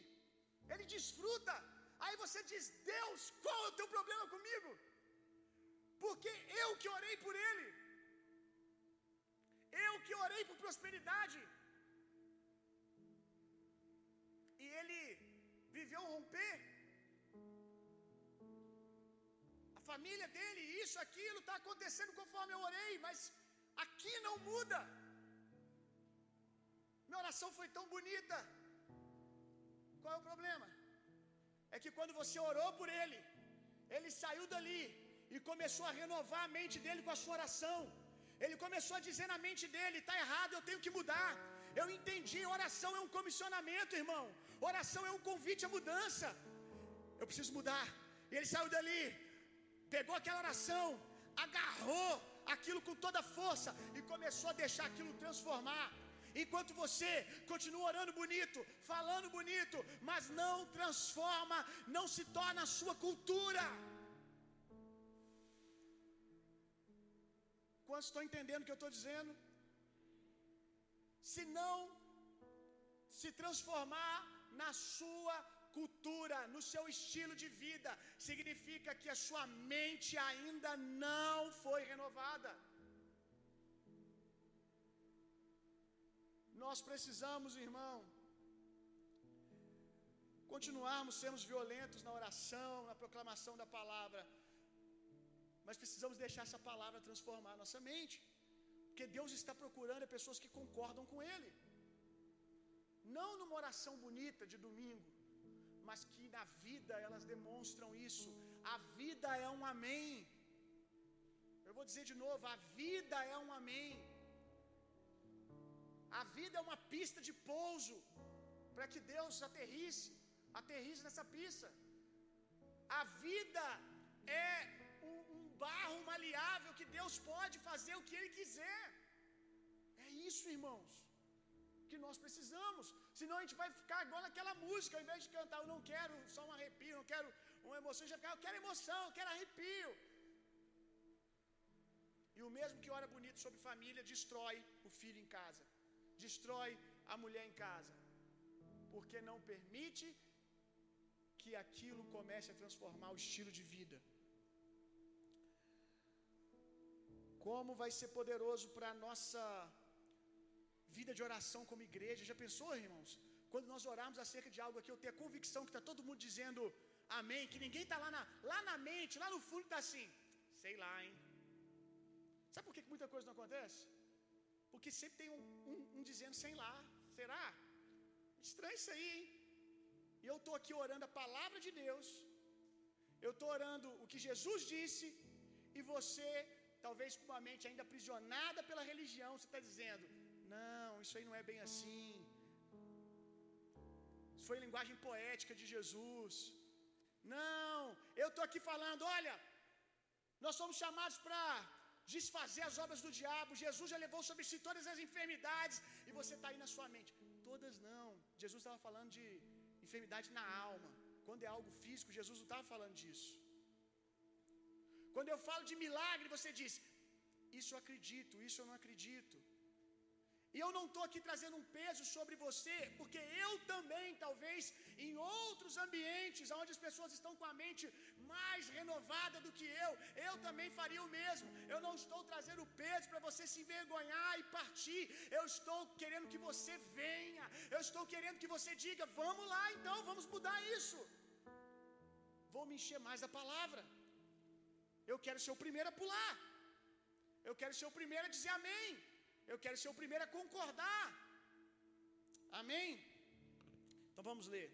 ele desfruta. Aí você diz: Deus, qual é o teu problema comigo? Porque eu que orei por ele, eu que orei por prosperidade, e ele viveu romper. família dele, isso, aquilo, está acontecendo conforme eu orei, mas aqui não muda. Minha oração foi tão bonita. Qual é o problema? É que quando você orou por ele, ele saiu dali e começou a renovar a mente dele com a sua oração. Ele começou a dizer na mente dele: está errado, eu tenho que mudar. Eu entendi, oração é um comissionamento, irmão. Oração é um convite à mudança. Eu preciso mudar. E ele saiu dali pegou aquela oração, agarrou aquilo com toda força e começou a deixar aquilo transformar. Enquanto você continua orando bonito, falando bonito, mas não transforma, não se torna a sua cultura. Quantos estão entendendo o que eu estou dizendo? Se não se transformar na sua cultura, no seu estilo de vida, significa que a sua mente ainda não foi renovada. Nós precisamos, irmão, continuarmos sermos violentos na oração, na proclamação da palavra, mas precisamos deixar essa palavra transformar a nossa mente, porque Deus está procurando pessoas que concordam com Ele, não numa oração bonita de domingo, mas que na vida elas demonstram isso. A vida é um amém. Eu vou dizer de novo: a vida é um amém. A vida é uma pista de pouso para que Deus aterrisse, aterrisse nessa pista. A vida é um, um barro maleável que Deus pode fazer o que Ele quiser. É isso, irmãos, que nós precisamos. Senão a gente vai ficar igual naquela música, ao invés de cantar, eu não quero só um arrepio, não quero uma emoção, já ficar, eu quero emoção, eu quero arrepio. E o mesmo que ora bonito sobre família destrói o filho em casa destrói a mulher em casa, porque não permite que aquilo comece a transformar o estilo de vida. Como vai ser poderoso para a nossa vida de oração como igreja? Já pensou, irmãos? Quando nós orarmos acerca de algo aqui, eu tenho a convicção que está todo mundo dizendo amém, que ninguém está lá na, lá na mente, lá no fundo está assim, sei lá, hein? Sabe por que muita coisa não acontece? Porque sempre tem um, um, um dizendo sem lá. Será? Estranho isso aí, hein? E eu estou aqui orando a palavra de Deus. Eu estou orando o que Jesus disse. E você, talvez com uma mente ainda aprisionada pela religião, você está dizendo: Não, isso aí não é bem assim. Isso foi linguagem poética de Jesus. Não, eu estou aqui falando: olha, nós somos chamados para desfazer as obras do diabo. Jesus já levou sobre si todas as enfermidades e você está aí na sua mente. Todas não. Jesus estava falando de enfermidade na alma. Quando é algo físico, Jesus não estava falando disso. Quando eu falo de milagre, você diz: Isso eu acredito, isso eu não acredito. E eu não estou aqui trazendo um peso sobre você, porque eu também, talvez, em outros ambientes, onde as pessoas estão com a mente mais renovada do que eu, eu também faria o mesmo. Eu não estou trazendo peso para você se envergonhar e partir. Eu estou querendo que você venha. Eu estou querendo que você diga: vamos lá então, vamos mudar isso. Vou me encher mais da palavra. Eu quero ser o primeiro a pular. Eu quero ser o primeiro a dizer amém. Eu quero ser o primeiro a concordar. Amém? Então vamos ler.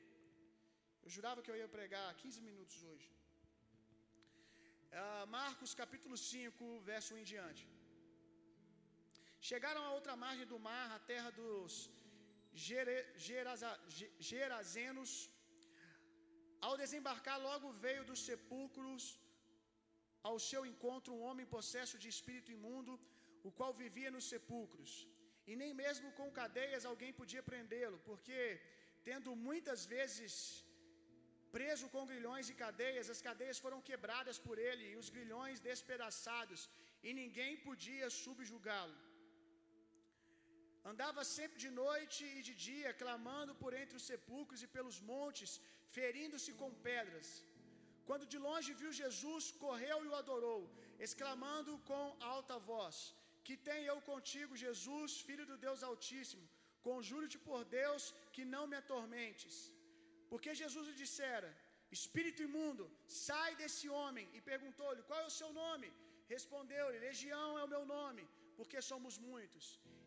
Eu jurava que eu ia pregar 15 minutos hoje. Uh, Marcos capítulo 5, verso 1 em diante. Chegaram a outra margem do mar, a terra dos Gerazenos. Ao desembarcar, logo veio dos sepulcros ao seu encontro um homem possesso de espírito imundo o qual vivia nos sepulcros. E nem mesmo com cadeias alguém podia prendê-lo, porque, tendo muitas vezes preso com grilhões e cadeias, as cadeias foram quebradas por ele e os grilhões despedaçados, e ninguém podia subjugá-lo. Andava sempre de noite e de dia, clamando por entre os sepulcros e pelos montes, ferindo-se com pedras. Quando de longe viu Jesus, correu e o adorou, exclamando com alta voz: que tem eu contigo, Jesus, filho do Deus Altíssimo. Conjuro-te por Deus que não me atormentes. Porque Jesus lhe dissera: Espírito imundo, sai desse homem. E perguntou-lhe: Qual é o seu nome? Respondeu-lhe: Legião é o meu nome, porque somos muitos.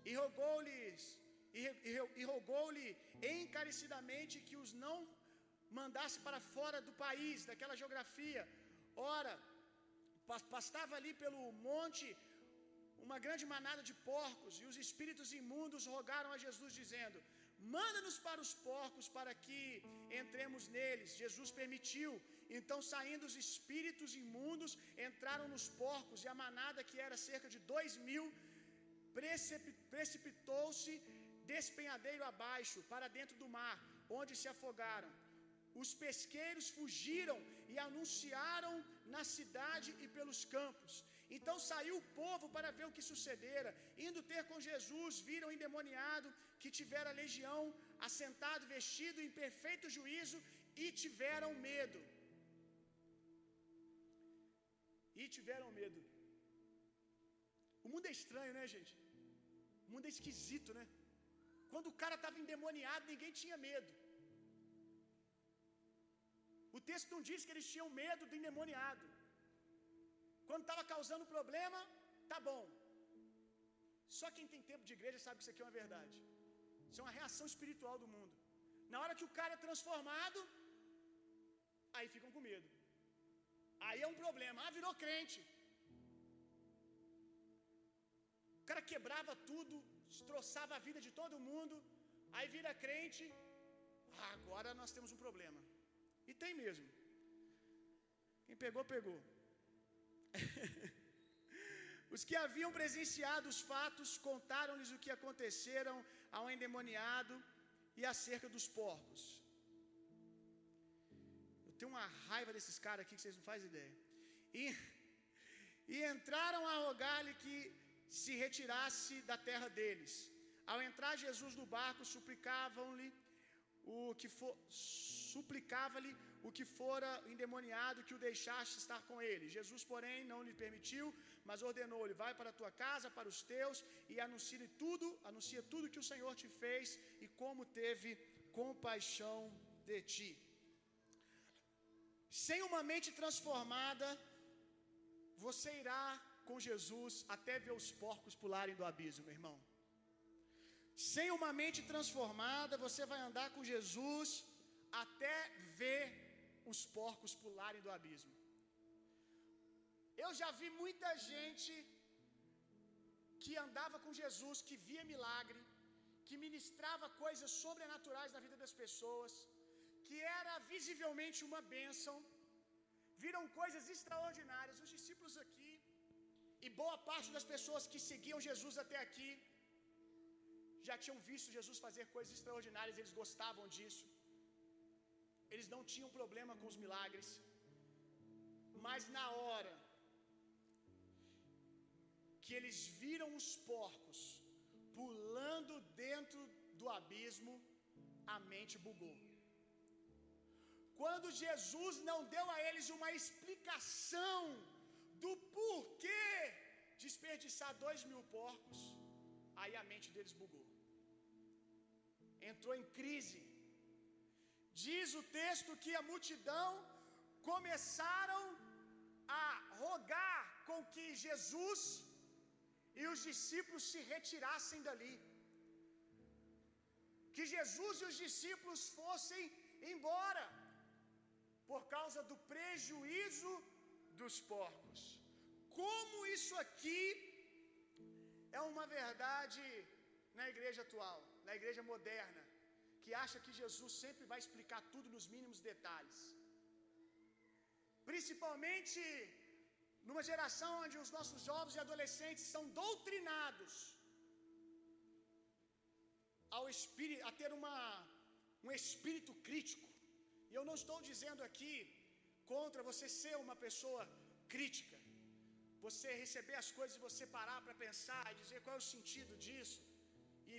E rogou-lhes e, e, e rogou-lhe encarecidamente que os não mandasse para fora do país, daquela geografia. Ora, pastava ali pelo monte uma grande manada de porcos, e os espíritos imundos rogaram a Jesus, dizendo: Manda-nos para os porcos, para que entremos neles. Jesus permitiu, Então, saindo os espíritos imundos, entraram nos porcos, e a manada, que era cerca de dois mil, precipitou-se despenhadeiro abaixo, para dentro do mar, onde se afogaram. Os pesqueiros fugiram e anunciaram na cidade e pelos campos. Então saiu o povo para ver o que sucedera. Indo ter com Jesus, viram o endemoniado que tivera legião, assentado, vestido em perfeito juízo, e tiveram medo. E tiveram medo. O mundo é estranho, né, gente? O mundo é esquisito, né? Quando o cara estava endemoniado, ninguém tinha medo. O texto não diz que eles tinham medo do endemoniado. Quando estava causando problema, tá bom. Só quem tem tempo de igreja sabe que isso aqui é uma verdade. Isso é uma reação espiritual do mundo. Na hora que o cara é transformado, aí ficam com medo. Aí é um problema. Ah, virou crente. O cara quebrava tudo, destroçava a vida de todo mundo. Aí vira crente. Ah, agora nós temos um problema. E tem mesmo. Quem pegou, pegou. Os que haviam presenciado os fatos contaram-lhes o que aconteceram ao endemoniado e acerca dos porcos. Eu tenho uma raiva desses caras aqui que vocês não fazem ideia. E, e entraram a rogar-lhe que se retirasse da terra deles. Ao entrar Jesus no barco, suplicavam-lhe o que for, suplicava-lhe o que fora endemoniado que o deixasse estar com ele. Jesus, porém, não lhe permitiu, mas ordenou-lhe: Vai para a tua casa, para os teus, e anuncie tudo, anuncia tudo que o Senhor te fez e como teve compaixão de ti. Sem uma mente transformada, você irá com Jesus até ver os porcos pularem do abismo, meu irmão. Sem uma mente transformada, você vai andar com Jesus até ver os porcos pularem do abismo. Eu já vi muita gente que andava com Jesus, que via milagre, que ministrava coisas sobrenaturais na vida das pessoas, que era visivelmente uma bênção, viram coisas extraordinárias. Os discípulos aqui, e boa parte das pessoas que seguiam Jesus até aqui, já tinham visto Jesus fazer coisas extraordinárias, eles gostavam disso. Eles não tinham problema com os milagres. Mas na hora que eles viram os porcos pulando dentro do abismo, a mente bugou. Quando Jesus não deu a eles uma explicação do porquê desperdiçar dois mil porcos, aí a mente deles bugou. Entrou em crise. Diz o texto que a multidão começaram a rogar com que Jesus e os discípulos se retirassem dali. Que Jesus e os discípulos fossem embora por causa do prejuízo dos porcos. Como isso aqui é uma verdade na igreja atual, na igreja moderna, que acha que Jesus sempre vai explicar tudo nos mínimos detalhes. Principalmente numa geração onde os nossos jovens e adolescentes são doutrinados ao espírito, a ter uma, um espírito crítico. E eu não estou dizendo aqui contra você ser uma pessoa crítica, você receber as coisas e você parar para pensar e dizer qual é o sentido disso, e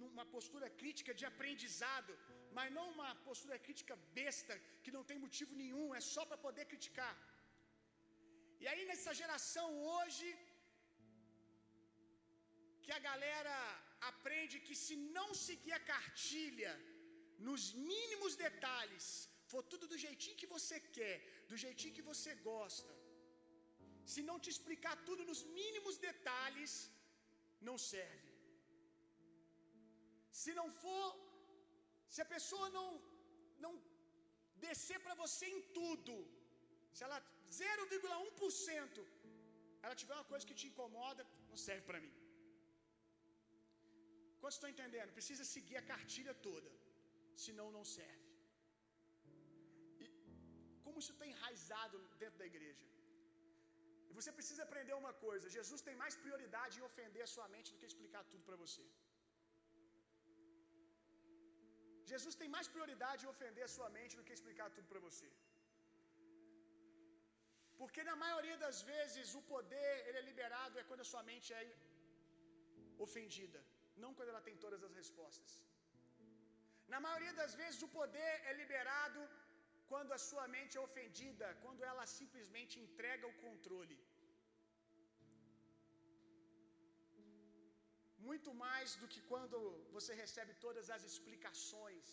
numa postura crítica de aprendizado, mas não uma postura crítica besta que não tem motivo nenhum, é só para poder criticar. E aí nessa geração hoje que a galera aprende que se não seguir a cartilha nos mínimos detalhes, for tudo do jeitinho que você quer, do jeitinho que você gosta, se não te explicar tudo nos mínimos detalhes, não serve. Se não for, se a pessoa não não descer para você em tudo, se ela 0,1% ela tiver uma coisa que te incomoda, não serve para mim. Quantos estão entendendo? Precisa seguir a cartilha toda, senão não serve. E como isso está enraizado dentro da igreja. E você precisa aprender uma coisa: Jesus tem mais prioridade em ofender a sua mente do que explicar tudo para você. Jesus tem mais prioridade em ofender a sua mente do que explicar tudo para você. Porque na maioria das vezes o poder ele é liberado é quando a sua mente é ofendida, não quando ela tem todas as respostas. Na maioria das vezes o poder é liberado quando a sua mente é ofendida, quando ela simplesmente entrega o controle. Muito mais do que quando você recebe todas as explicações.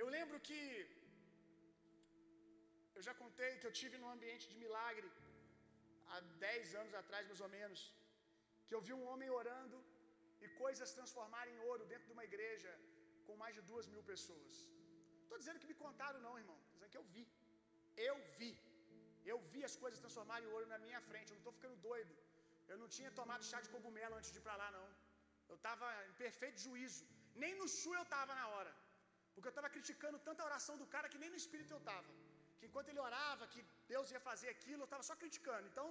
Eu lembro que eu já contei que eu tive num ambiente de milagre há 10 anos atrás, mais ou menos, que eu vi um homem orando e coisas transformarem em ouro dentro de uma igreja com mais de duas mil pessoas. Estou dizendo que me contaram, não, irmão. Estou dizendo que eu vi. Eu vi. Eu vi as coisas transformarem em ouro na minha frente. Eu não estou ficando doido. Eu não tinha tomado chá de cogumelo antes de ir para lá, não. Eu estava em perfeito juízo. Nem no chu eu estava na hora. Porque eu estava criticando tanta oração do cara que nem no espírito eu estava. Que enquanto ele orava, que Deus ia fazer aquilo, eu estava só criticando. Então,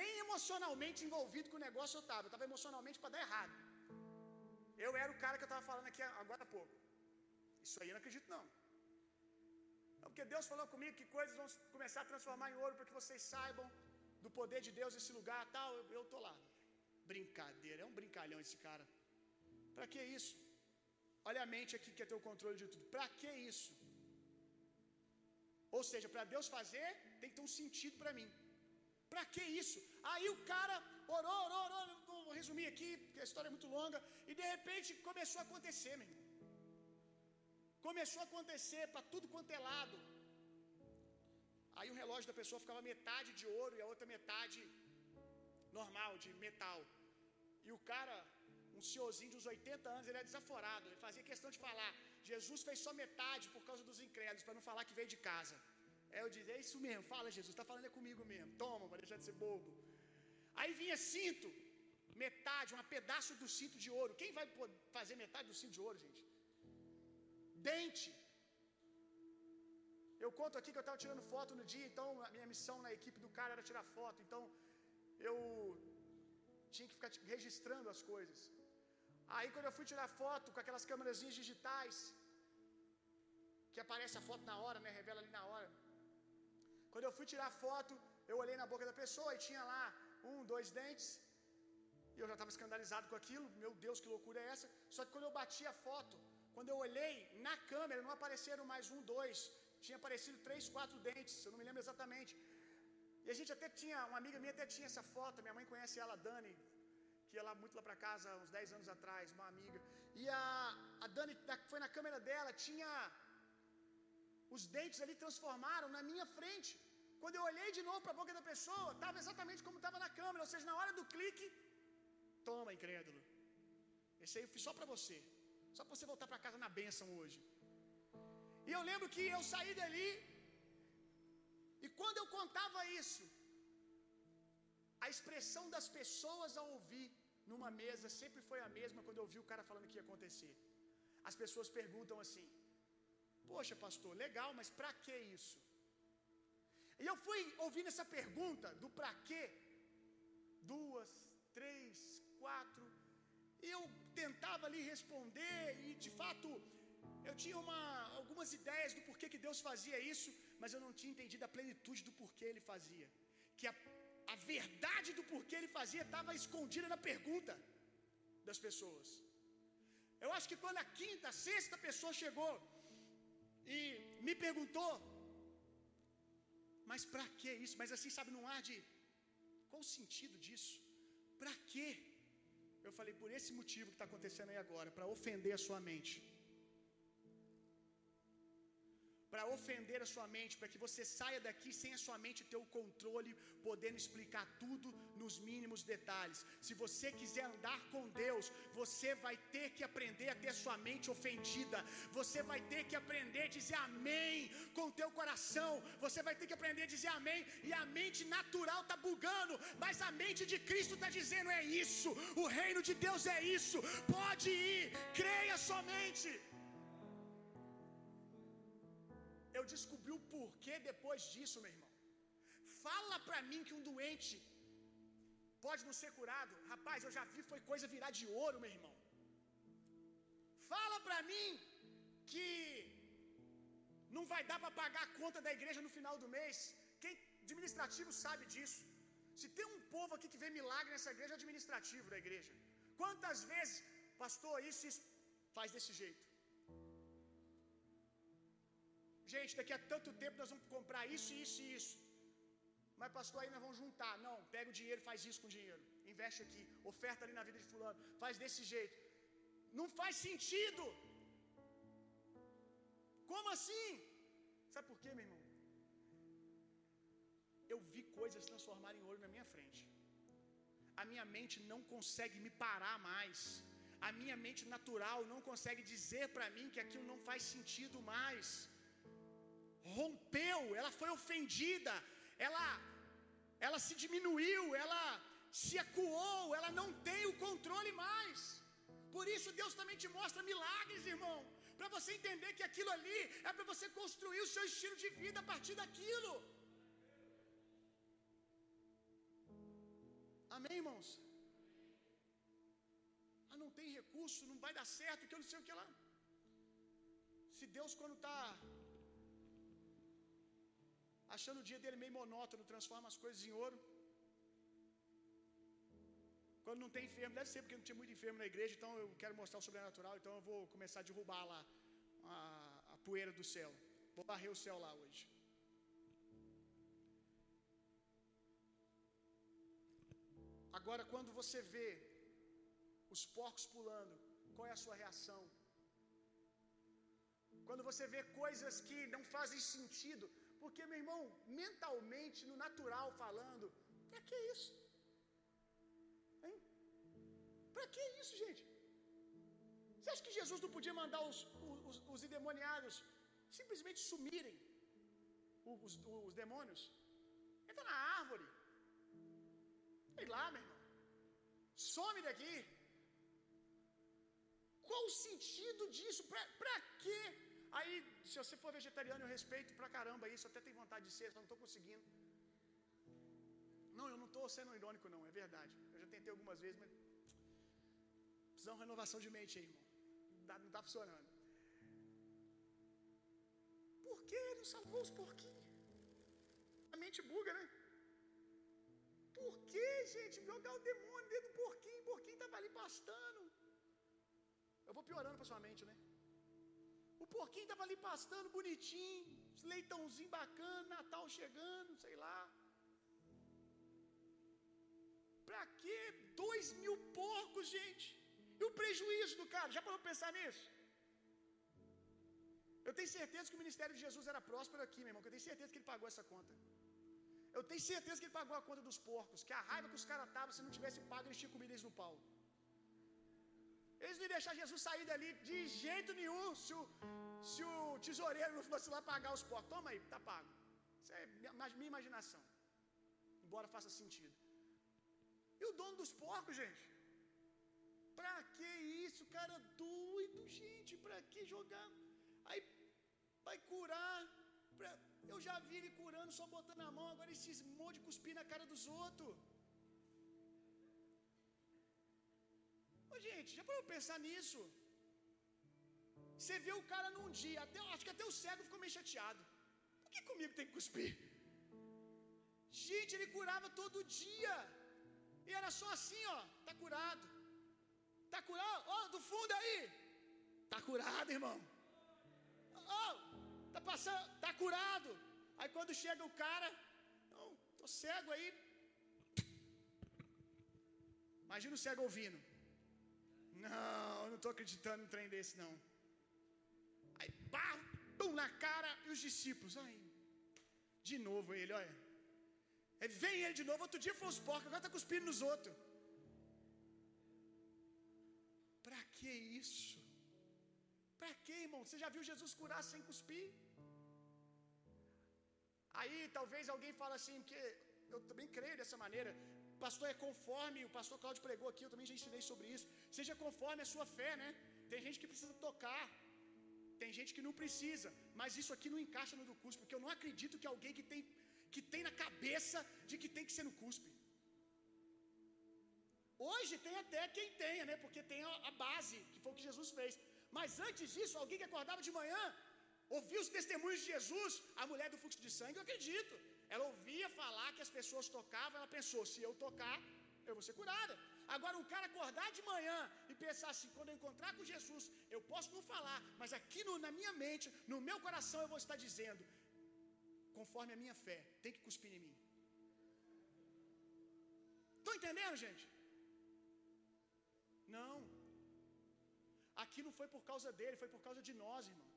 nem emocionalmente envolvido com o negócio eu estava. Eu estava emocionalmente para dar errado. Eu era o cara que eu estava falando aqui agora há pouco. Isso aí eu não acredito, não. Não, porque Deus falou comigo que coisas vão começar a transformar em ouro para que vocês saibam do poder de Deus nesse lugar tal. Eu, eu tô lá. Brincadeira, é um brincalhão esse cara. Para que isso? Olha a mente aqui que quer ter o controle de tudo. Para que isso? Ou seja, para Deus fazer, tem que ter um sentido para mim. Para que isso? Aí o cara orou, orou, orou. Vou resumir aqui, porque a história é muito longa. E de repente começou a acontecer, meu irmão. Começou a acontecer para tudo quanto é lado. Aí o relógio da pessoa ficava metade de ouro e a outra metade normal, de metal. E o cara, um senhorzinho de uns 80 anos, ele era desaforado. Ele fazia questão de falar: Jesus fez só metade por causa dos incrédulos, para não falar que veio de casa. É eu dizia: É isso mesmo, fala Jesus, está falando é comigo mesmo. Toma, para deixar de ser bobo. Aí vinha cinto, metade, um pedaço do cinto de ouro. Quem vai fazer metade do cinto de ouro, gente? Dente. Eu conto aqui que eu estava tirando foto no dia, então a minha missão na equipe do cara era tirar foto. Então eu tinha que ficar registrando as coisas. Aí quando eu fui tirar foto com aquelas câmeras digitais, que aparece a foto na hora, né? Revela ali na hora. Quando eu fui tirar foto, eu olhei na boca da pessoa e tinha lá um, dois dentes. E eu já estava escandalizado com aquilo. Meu Deus, que loucura é essa? Só que quando eu bati a foto, quando eu olhei na câmera, não apareceram mais um, dois. Tinha aparecido três, quatro dentes. Eu não me lembro exatamente. E a gente até tinha, uma amiga minha até tinha essa foto. Minha mãe conhece ela, a Dani, que ia lá muito lá para casa uns 10 anos atrás, uma amiga. E a, a Dani foi na câmera dela, tinha os dentes ali transformaram na minha frente. Quando eu olhei de novo para a boca da pessoa, estava exatamente como estava na câmera, ou seja, na hora do clique, toma, incrédulo. Esse aí eu fiz só para você. Só para você voltar para casa na bênção hoje. E eu lembro que eu saí dali, e quando eu contava isso, a expressão das pessoas ao ouvir numa mesa sempre foi a mesma quando eu ouvi o cara falando que ia acontecer. As pessoas perguntam assim: Poxa, pastor, legal, mas para que isso? E eu fui ouvindo essa pergunta do para quê, duas, três, quatro, e eu tentava ali responder, e de fato eu tinha uma, algumas ideias do porquê que Deus fazia isso, mas eu não tinha entendido a plenitude do porquê Ele fazia. Que a, a verdade do porquê Ele fazia estava escondida na pergunta das pessoas. Eu acho que quando a quinta, a sexta pessoa chegou e me perguntou, mas para que isso? Mas assim, sabe, não há de qual o sentido disso? Para quê? Eu falei, por esse motivo que está acontecendo aí agora, para ofender a sua mente para ofender a sua mente, para que você saia daqui sem a sua mente ter o controle, podendo explicar tudo nos mínimos detalhes. Se você quiser andar com Deus, você vai ter que aprender a ter a sua mente ofendida. Você vai ter que aprender a dizer amém com o teu coração. Você vai ter que aprender a dizer amém e a mente natural tá bugando, mas a mente de Cristo tá dizendo é isso. O reino de Deus é isso. Pode ir, creia somente. Descobri o porquê depois disso, meu irmão. Fala pra mim que um doente pode não ser curado. Rapaz, eu já vi foi coisa virar de ouro, meu irmão. Fala pra mim que não vai dar para pagar a conta da igreja no final do mês. Quem administrativo sabe disso. Se tem um povo aqui que vê milagre nessa igreja, é administrativo da igreja. Quantas vezes, pastor, isso, isso faz desse jeito? Gente, daqui a tanto tempo nós vamos comprar isso, isso e isso. Mas, pastor, aí nós vamos juntar. Não, pega o dinheiro faz isso com o dinheiro. Investe aqui, oferta ali na vida de fulano. Faz desse jeito. Não faz sentido. Como assim? Sabe por quê, meu irmão? Eu vi coisas transformarem em ouro na minha frente. A minha mente não consegue me parar mais. A minha mente natural não consegue dizer para mim que aquilo não faz sentido mais. Rompeu, ela foi ofendida, ela ela se diminuiu, ela se acuou, ela não tem o controle mais. Por isso Deus também te mostra milagres, irmão, para você entender que aquilo ali é para você construir o seu estilo de vida a partir daquilo. Amém, irmãos? Ah, não tem recurso, não vai dar certo, que eu não sei o que lá. Se Deus, quando está achando o dia dele meio monótono, transforma as coisas em ouro. Quando não tem enfermo, deve ser porque não tinha muito enfermo na igreja, então eu quero mostrar o sobrenatural, então eu vou começar a derrubar lá a, a poeira do céu. Vou varrer o céu lá hoje. Agora, quando você vê os porcos pulando, qual é a sua reação? Quando você vê coisas que não fazem sentido, porque, meu irmão, mentalmente, no natural falando, para que isso? Hein? Para que isso, gente? Você acha que Jesus não podia mandar os, os, os endemoniados simplesmente sumirem? Os, os demônios? Entra na árvore. Sei lá, meu irmão. Some daqui. Qual o sentido disso? Pra, pra quê? Aí, se você for vegetariano, eu respeito pra caramba isso. Até tenho vontade de ser, só não estou conseguindo. Não, eu não estou sendo irônico, não, é verdade. Eu já tentei algumas vezes, mas. Precisamos de renovação de mente aí, irmão. Não está funcionando. Por que ele não salvou os porquinhos? A mente buga, né? Por que, gente? Jogar o demônio dentro do porquinho, o porquinho estava ali pastando. Eu vou piorando para sua mente, né? O porquinho estava ali pastando bonitinho, leitãozinho bacana, Natal chegando, sei lá. Pra quê? Dois mil porcos, gente. E o prejuízo do cara? Já parou pensar nisso? Eu tenho certeza que o ministério de Jesus era próspero aqui, meu irmão. eu tenho certeza que ele pagou essa conta. Eu tenho certeza que ele pagou a conta dos porcos. Que a raiva que os caras estavam, se não tivesse pago, eles tinham comido eles no pau. Eles não iam deixar Jesus sair dali de jeito nenhum. Se o, se o tesoureiro não fosse lá pagar os porcos. Toma aí, tá pago. Isso é minha imaginação. Embora faça sentido. E o dono dos porcos, gente? Pra que isso, cara doido, gente? Pra que jogar? Aí vai curar. Pra... Eu já vi ele curando só botando a mão, agora esse cismou de cuspir na cara dos outros. Gente, já parou pensar nisso? Você vê o cara num dia, até, acho que até o cego ficou meio chateado. Por que comigo tem que cuspir? Gente, ele curava todo dia. E era só assim, ó, tá curado. Tá curado? Ó, do fundo aí. Tá curado, irmão. Ó, tá passando, tá curado. Aí quando chega o cara, não, tô cego aí. Imagina o cego ouvindo. Não, eu não estou acreditando em trem desse, não. Aí, pá, pum, na cara, e os discípulos, ai, de novo ele, olha. Aí vem ele de novo, outro dia foi os porcos, agora está cuspindo nos outros. Para que isso? Para que, irmão? Você já viu Jesus curar sem cuspir? Aí talvez alguém fale assim, porque eu também creio dessa maneira. Pastor, é conforme, o pastor Cláudio pregou aqui, eu também já ensinei sobre isso. Seja conforme a sua fé, né? Tem gente que precisa tocar. Tem gente que não precisa, mas isso aqui não encaixa no do cuspe, porque eu não acredito que alguém que tem que tem na cabeça de que tem que ser no cuspe. Hoje tem até quem tenha, né? Porque tem a, base, que foi o que Jesus fez. Mas antes disso, alguém que acordava de manhã, ouvia os testemunhos de Jesus, a mulher do fluxo de sangue, eu acredito. Ela ouvia falar que as pessoas tocavam, ela pensou: se eu tocar, eu vou ser curada. Agora, um cara acordar de manhã e pensar assim: quando eu encontrar com Jesus, eu posso não falar, mas aqui no, na minha mente, no meu coração, eu vou estar dizendo: conforme a minha fé, tem que cuspir em mim. Estão entendendo, gente? Não. Aqui não foi por causa dele, foi por causa de nós, irmão.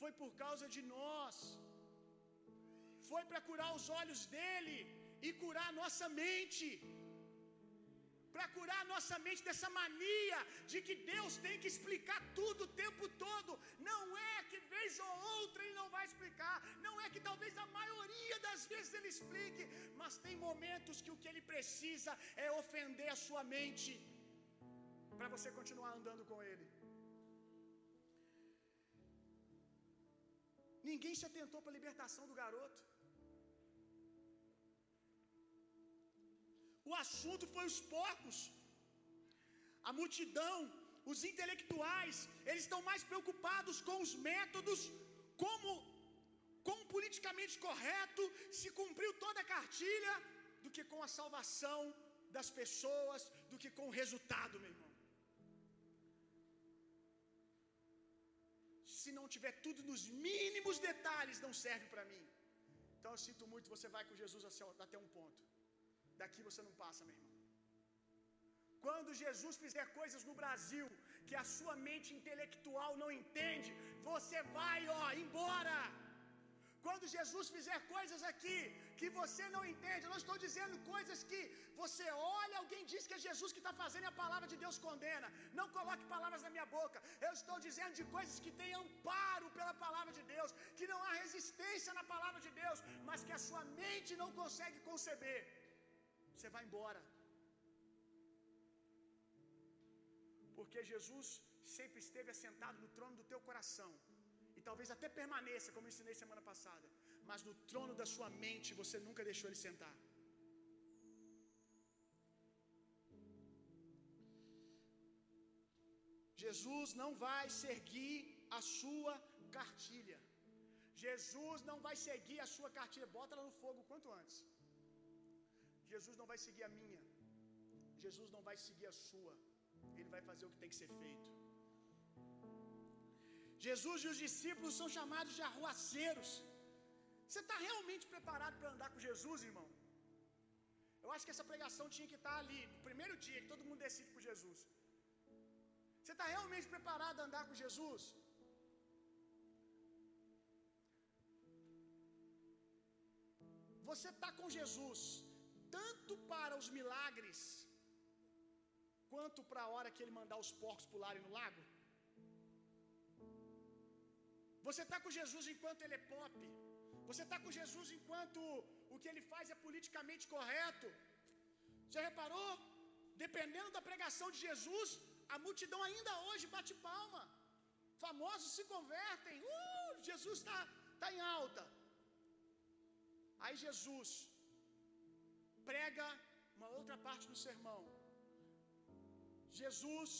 Foi por causa de nós. Foi para curar os olhos dele e curar a nossa mente. Para curar a nossa mente dessa mania de que Deus tem que explicar tudo o tempo todo. Não é que vez ou outra ele não vai explicar. Não é que talvez a maioria das vezes ele explique. Mas tem momentos que o que ele precisa é ofender a sua mente para você continuar andando com Ele. Ninguém se atentou para a libertação do garoto. O assunto foi os porcos, a multidão, os intelectuais, eles estão mais preocupados com os métodos, como, como politicamente correto, se cumpriu toda a cartilha, do que com a salvação das pessoas, do que com o resultado, meu irmão. Se não tiver tudo nos mínimos detalhes, não serve para mim. Então eu sinto muito, você vai com Jesus até um ponto. Daqui você não passa, meu irmão. Quando Jesus fizer coisas no Brasil que a sua mente intelectual não entende, você vai, ó, embora. Quando Jesus fizer coisas aqui que você não entende, eu não estou dizendo coisas que você olha, alguém diz que é Jesus que está fazendo e a palavra de Deus condena. Não coloque palavras na minha boca. Eu estou dizendo de coisas que têm amparo pela palavra de Deus, que não há resistência na palavra de Deus, mas que a sua mente não consegue conceber. Você vai embora. Porque Jesus sempre esteve assentado no trono do teu coração talvez até permaneça, como ensinei semana passada, mas no trono da sua mente você nunca deixou ele sentar. Jesus não vai seguir a sua cartilha. Jesus não vai seguir a sua cartilha. Bota ela no fogo quanto antes. Jesus não vai seguir a minha. Jesus não vai seguir a sua. Ele vai fazer o que tem que ser feito. Jesus e os discípulos são chamados de arruaceiros. Você está realmente preparado para andar com Jesus, irmão? Eu acho que essa pregação tinha que estar ali, no primeiro dia que todo mundo decide por Jesus. Você está realmente preparado a andar com Jesus? Você está com Jesus tanto para os milagres, quanto para a hora que ele mandar os porcos pularem no lago? Você está com Jesus enquanto ele é pop. Você está com Jesus enquanto o que ele faz é politicamente correto. Você reparou? Dependendo da pregação de Jesus, a multidão ainda hoje bate palma. Famosos se convertem. Uh, Jesus está tá em alta. Aí Jesus prega uma outra parte do sermão. Jesus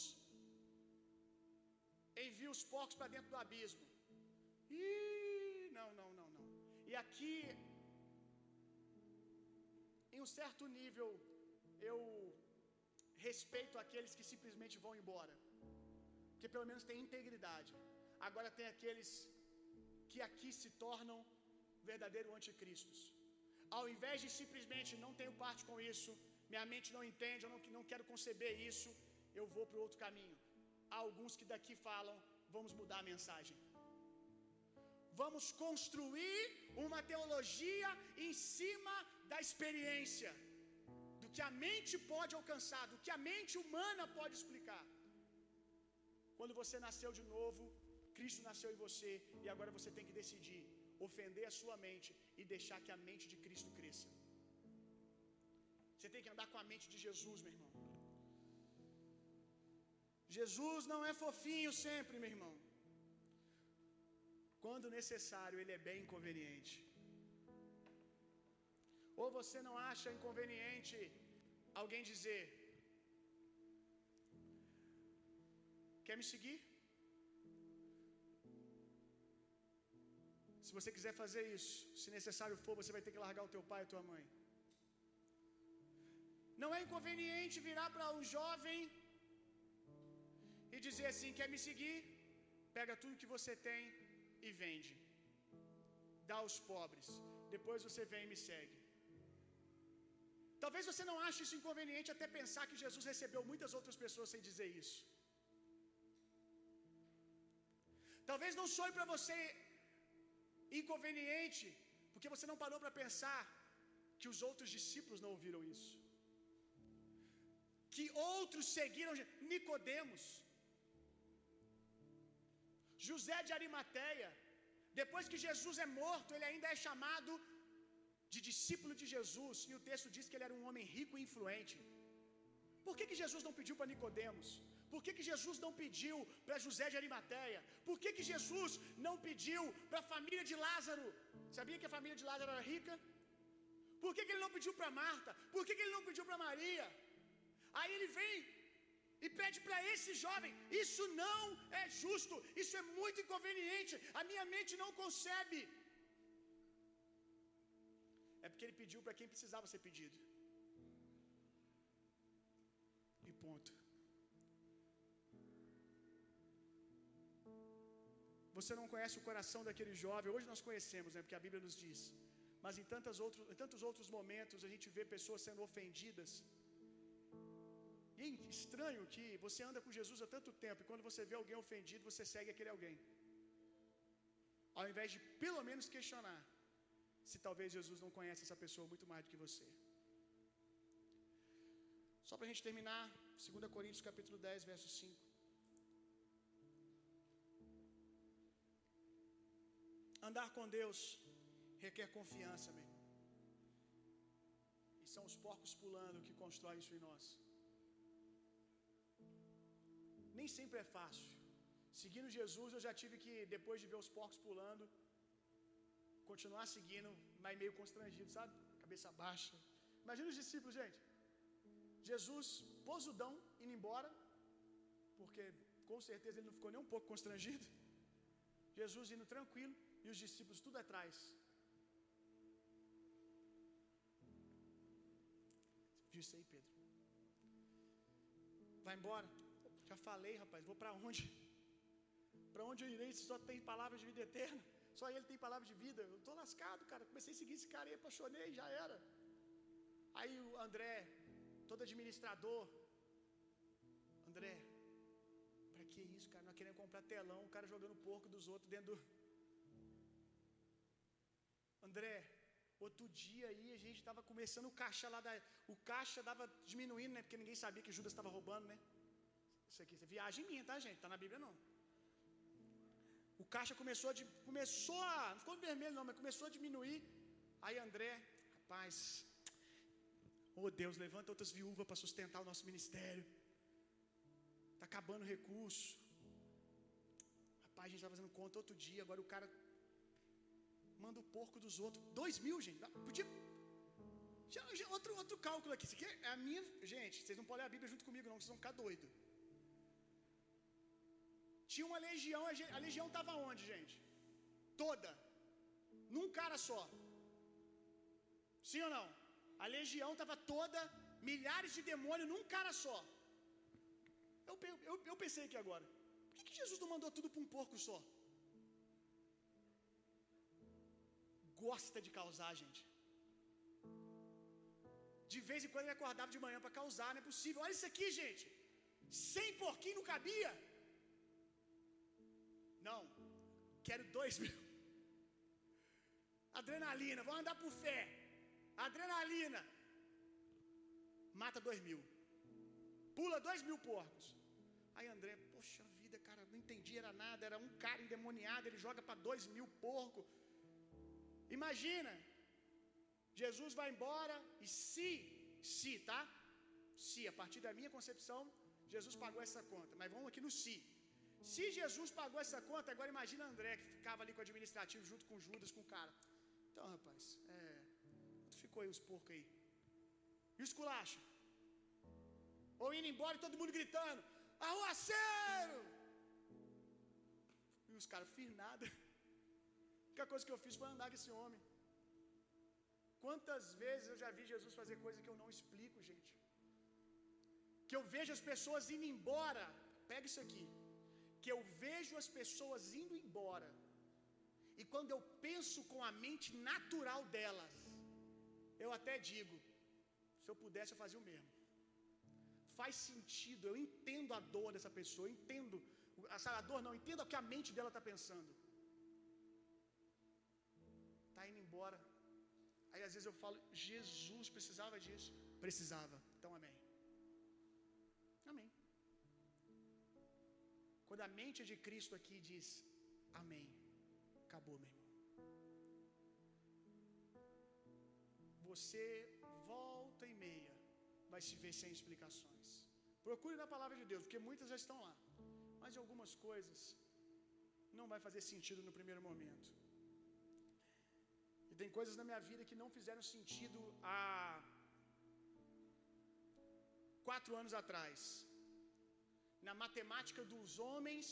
envia os porcos para dentro do abismo. Ih, não, não, não, não. E aqui, em um certo nível, eu respeito aqueles que simplesmente vão embora, porque pelo menos tem integridade. Agora tem aqueles que aqui se tornam verdadeiro anticristos. Ao invés de simplesmente não tenho parte com isso, minha mente não entende, eu não, não quero conceber isso, eu vou para outro caminho. Há alguns que daqui falam, vamos mudar a mensagem. Vamos construir uma teologia em cima da experiência, do que a mente pode alcançar, do que a mente humana pode explicar. Quando você nasceu de novo, Cristo nasceu em você e agora você tem que decidir ofender a sua mente e deixar que a mente de Cristo cresça. Você tem que andar com a mente de Jesus, meu irmão. Jesus não é fofinho sempre, meu irmão. Quando necessário, ele é bem inconveniente. Ou você não acha inconveniente alguém dizer: Quer me seguir? Se você quiser fazer isso, se necessário for, você vai ter que largar o teu pai e tua mãe. Não é inconveniente virar para um jovem e dizer assim: quer me seguir? Pega tudo que você tem e vende. Dá aos pobres. Depois você vem e me segue. Talvez você não ache isso inconveniente até pensar que Jesus recebeu muitas outras pessoas sem dizer isso. Talvez não soe para você inconveniente, porque você não parou para pensar que os outros discípulos não ouviram isso. Que outros seguiram Nicodemos, José de Arimateia, depois que Jesus é morto, ele ainda é chamado de discípulo de Jesus, e o texto diz que ele era um homem rico e influente. Por que, que Jesus não pediu para Nicodemos? Por que, que Jesus não pediu para José de Arimateia? Por que, que Jesus não pediu para a família de Lázaro? Sabia que a família de Lázaro era rica? Por que, que ele não pediu para Marta? Por que, que ele não pediu para Maria? Aí ele vem e pede para esse jovem: Isso não é justo, isso é muito inconveniente, a minha mente não concebe. É porque ele pediu para quem precisava ser pedido. E ponto. Você não conhece o coração daquele jovem, hoje nós conhecemos, né, porque a Bíblia nos diz. Mas em, tantos outros, em tantos outros momentos a gente vê pessoas sendo ofendidas. E estranho que você anda com Jesus há tanto tempo e quando você vê alguém ofendido, você segue aquele alguém. Ao invés de pelo menos questionar se talvez Jesus não conhece essa pessoa muito mais do que você. Só para a gente terminar, 2 Coríntios capítulo 10, verso 5. Andar com Deus requer confiança, meu. E são os porcos pulando que constroem isso em nós. Nem sempre é fácil. Seguindo Jesus, eu já tive que, depois de ver os porcos pulando, continuar seguindo, mas meio constrangido, sabe? Cabeça baixa. Imagina os discípulos, gente. Jesus, posudão, indo embora, porque com certeza ele não ficou nem um pouco constrangido. Jesus indo tranquilo e os discípulos tudo atrás. Viu isso aí, Pedro? Vai embora. Já falei, rapaz. Vou para onde? Para onde eu irei se só tem palavras de vida eterna? Só ele tem palavra de vida. Eu tô lascado, cara. Comecei a seguir esse cara aí, apaixonei, já era. Aí o André, todo administrador. André, pra que isso, cara? Nós querendo comprar telão, o cara jogando porco dos outros dentro do. André, outro dia aí a gente tava começando o caixa lá da. O caixa dava diminuindo, né? Porque ninguém sabia que Judas estava roubando, né? Isso aqui, isso é minha, tá, gente? Tá na Bíblia não. O caixa começou a, começou a, não ficou vermelho não, mas começou a diminuir. Aí André, rapaz, oh Deus, levanta outras viúvas para sustentar o nosso ministério. Tá acabando o recurso. Rapaz, a gente vai fazendo conta outro dia, agora o cara manda o porco dos outros. Dois mil, gente. Podia. Já, já, outro, outro cálculo aqui. Isso aqui é a minha. Gente, vocês não podem ler a Bíblia junto comigo, não, vocês vão ficar doidos. Tinha uma legião, a legião estava onde, gente? Toda. Num cara só. Sim ou não? A legião estava toda, milhares de demônios num cara só. Eu, eu, eu pensei aqui agora. Por que, que Jesus não mandou tudo para um porco só? Gosta de causar, gente. De vez em quando ele acordava de manhã para causar, não é possível. Olha isso aqui, gente. Sem porquinho não cabia. Não, quero dois mil. Adrenalina, vou andar por fé. Adrenalina. Mata dois mil. Pula dois mil porcos. Aí André, poxa vida, cara, não entendi, era nada. Era um cara endemoniado, ele joga para dois mil porcos. Imagina, Jesus vai embora e se, se, tá? Se, a partir da minha concepção, Jesus pagou essa conta. Mas vamos aqui no se. Se Jesus pagou essa conta, agora imagina André que ficava ali com o administrativo junto com Judas, com o cara. Então, rapaz, é. Quanto ficou aí os porcos aí? E os culacha? Ou indo embora e todo mundo gritando: Arruaceiro! E os caras, fiz nada. A única coisa que eu fiz foi andar com esse homem. Quantas vezes eu já vi Jesus fazer coisa que eu não explico, gente? Que eu vejo as pessoas indo embora. Pega isso aqui. Que eu vejo as pessoas indo embora. E quando eu penso com a mente natural delas, eu até digo: se eu pudesse, eu fazia o mesmo. Faz sentido, eu entendo a dor dessa pessoa, eu entendo. A dor não, entendo o que a mente dela está pensando. Está indo embora. Aí às vezes eu falo, Jesus precisava disso. Precisava. Então. Amém. Quando a mente de Cristo aqui diz amém, acabou, meu irmão. Você volta e meia vai se ver sem explicações. Procure na palavra de Deus, porque muitas já estão lá. Mas algumas coisas não vai fazer sentido no primeiro momento. E tem coisas na minha vida que não fizeram sentido há quatro anos atrás. Na matemática dos homens,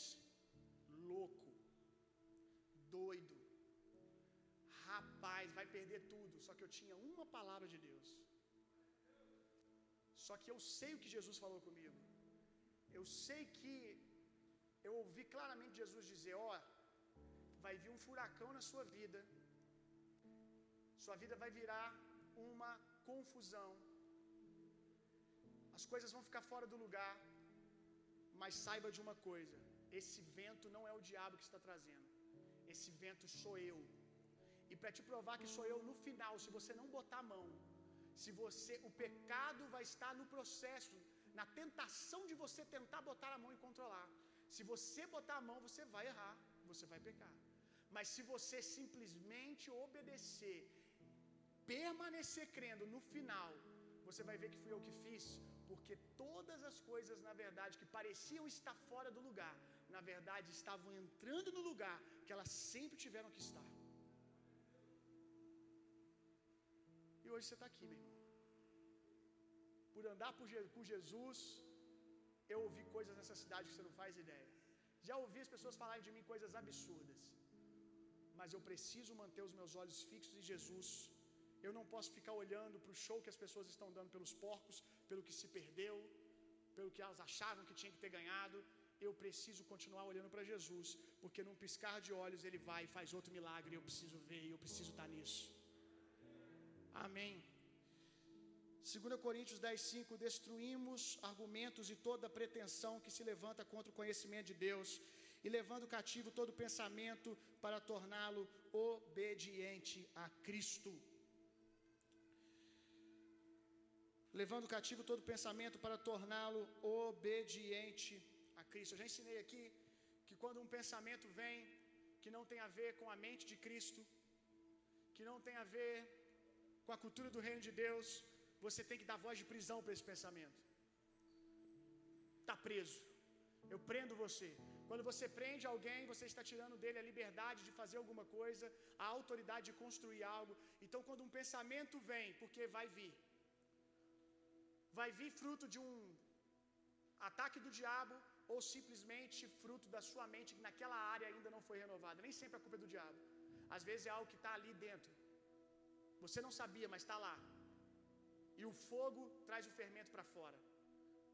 louco, doido, rapaz, vai perder tudo. Só que eu tinha uma palavra de Deus. Só que eu sei o que Jesus falou comigo. Eu sei que eu ouvi claramente Jesus dizer: Ó, vai vir um furacão na sua vida sua vida vai virar uma confusão. As coisas vão ficar fora do lugar. Mas saiba de uma coisa: esse vento não é o diabo que está trazendo. Esse vento sou eu. E para te provar que sou eu no final, se você não botar a mão, se você o pecado vai estar no processo, na tentação de você tentar botar a mão e controlar. Se você botar a mão, você vai errar, você vai pecar. Mas se você simplesmente obedecer permanecer crendo no final, você vai ver que fui eu que fiz, porque todas as coisas, na verdade, que pareciam estar fora do lugar, na verdade estavam entrando no lugar que elas sempre tiveram que estar. E hoje você está aqui, meu irmão. Por andar por Jesus, eu ouvi coisas nessa cidade que você não faz ideia. Já ouvi as pessoas falarem de mim coisas absurdas. Mas eu preciso manter os meus olhos fixos em Jesus eu não posso ficar olhando para o show que as pessoas estão dando pelos porcos, pelo que se perdeu, pelo que elas achavam que tinha que ter ganhado. Eu preciso continuar olhando para Jesus, porque num piscar de olhos ele vai e faz outro milagre. Eu preciso ver, eu preciso estar nisso. Amém. 2 Coríntios 10, 5: Destruímos argumentos e toda pretensão que se levanta contra o conhecimento de Deus, e levando cativo todo pensamento para torná-lo obediente a Cristo. Levando cativo todo pensamento para torná-lo obediente a Cristo. Eu já ensinei aqui que quando um pensamento vem que não tem a ver com a mente de Cristo, que não tem a ver com a cultura do reino de Deus, você tem que dar voz de prisão para esse pensamento. Está preso. Eu prendo você. Quando você prende alguém, você está tirando dele a liberdade de fazer alguma coisa, a autoridade de construir algo. Então, quando um pensamento vem, porque vai vir, vai vir fruto de um ataque do diabo ou simplesmente fruto da sua mente que naquela área ainda não foi renovada. Nem sempre a culpa é do diabo. Às vezes é algo que está ali dentro. Você não sabia, mas está lá. E o fogo traz o fermento para fora.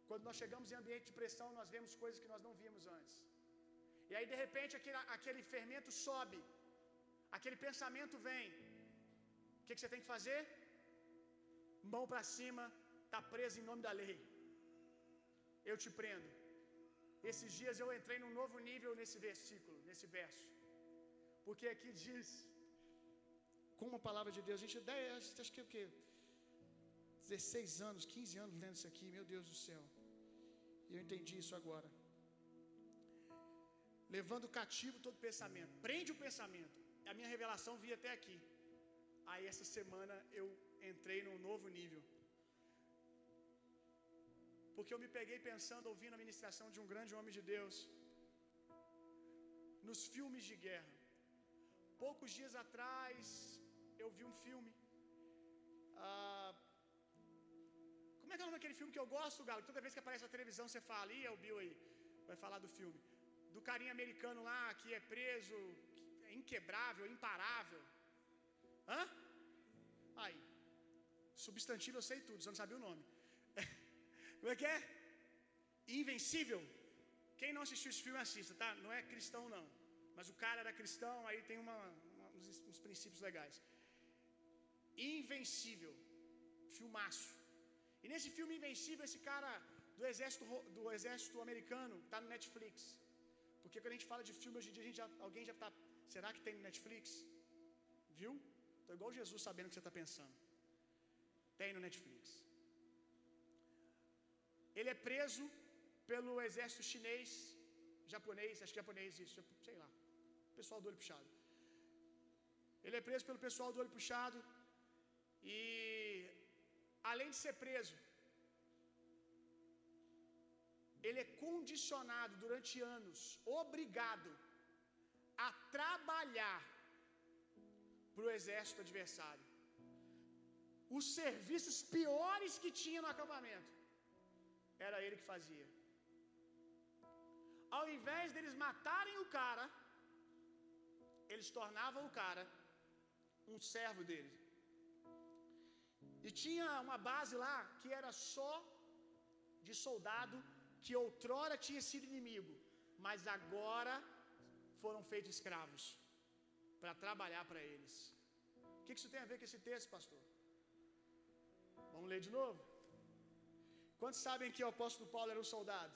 Quando nós chegamos em ambiente de pressão, nós vemos coisas que nós não víamos antes. E aí, de repente, aquele, aquele fermento sobe, aquele pensamento vem. O que, que você tem que fazer? Mão para cima, está preso em nome da lei. Eu te prendo. Esses dias eu entrei num novo nível nesse versículo, nesse verso. Porque aqui diz, com a palavra de Deus, a gente, acho que é o quê? 16 anos, 15 anos lendo isso aqui, meu Deus do céu. E eu entendi isso agora. Levando cativo todo pensamento. Prende o pensamento. A minha revelação via até aqui. Aí essa semana eu entrei num novo nível. Porque eu me peguei pensando, ouvindo a ministração de um grande homem de Deus. nos filmes de guerra. Poucos dias atrás eu vi um filme. Ah, como é que é o nome daquele filme que eu gosto, Galo? Toda vez que aparece na televisão você fala, e é o Bill aí, vai falar do filme. Do carinha americano lá que é preso, é inquebrável, imparável. Hã? Aí. Substantivo eu sei tudo, só não sabia o nome. Como é que é? Invencível. Quem não assistiu esse filme, assista, tá? Não é cristão, não. Mas o cara era cristão, aí tem uma, uma uns, uns princípios legais. Invencível. Filmaço. E nesse filme Invencível, esse cara do exército, do exército americano está no Netflix. Porque quando a gente fala de filme hoje em dia, já, alguém já está. Será que tem no Netflix? Viu? Estou igual Jesus sabendo o que você está pensando. Tem no Netflix. Ele é preso pelo exército chinês, japonês, acho que japonês, isso, sei lá. Pessoal do olho puxado. Ele é preso pelo pessoal do olho puxado. E além de ser preso, ele é condicionado durante anos, obrigado a trabalhar para o exército adversário. Os serviços piores que tinha no acampamento, era ele que fazia. Ao invés deles matarem o cara, eles tornavam o cara um servo dele. E tinha uma base lá que era só de soldado que outrora tinha sido inimigo, mas agora foram feitos escravos para trabalhar para eles. O que isso tem a ver com esse texto, pastor? Vamos ler de novo? Quantos sabem que o apóstolo Paulo era um soldado?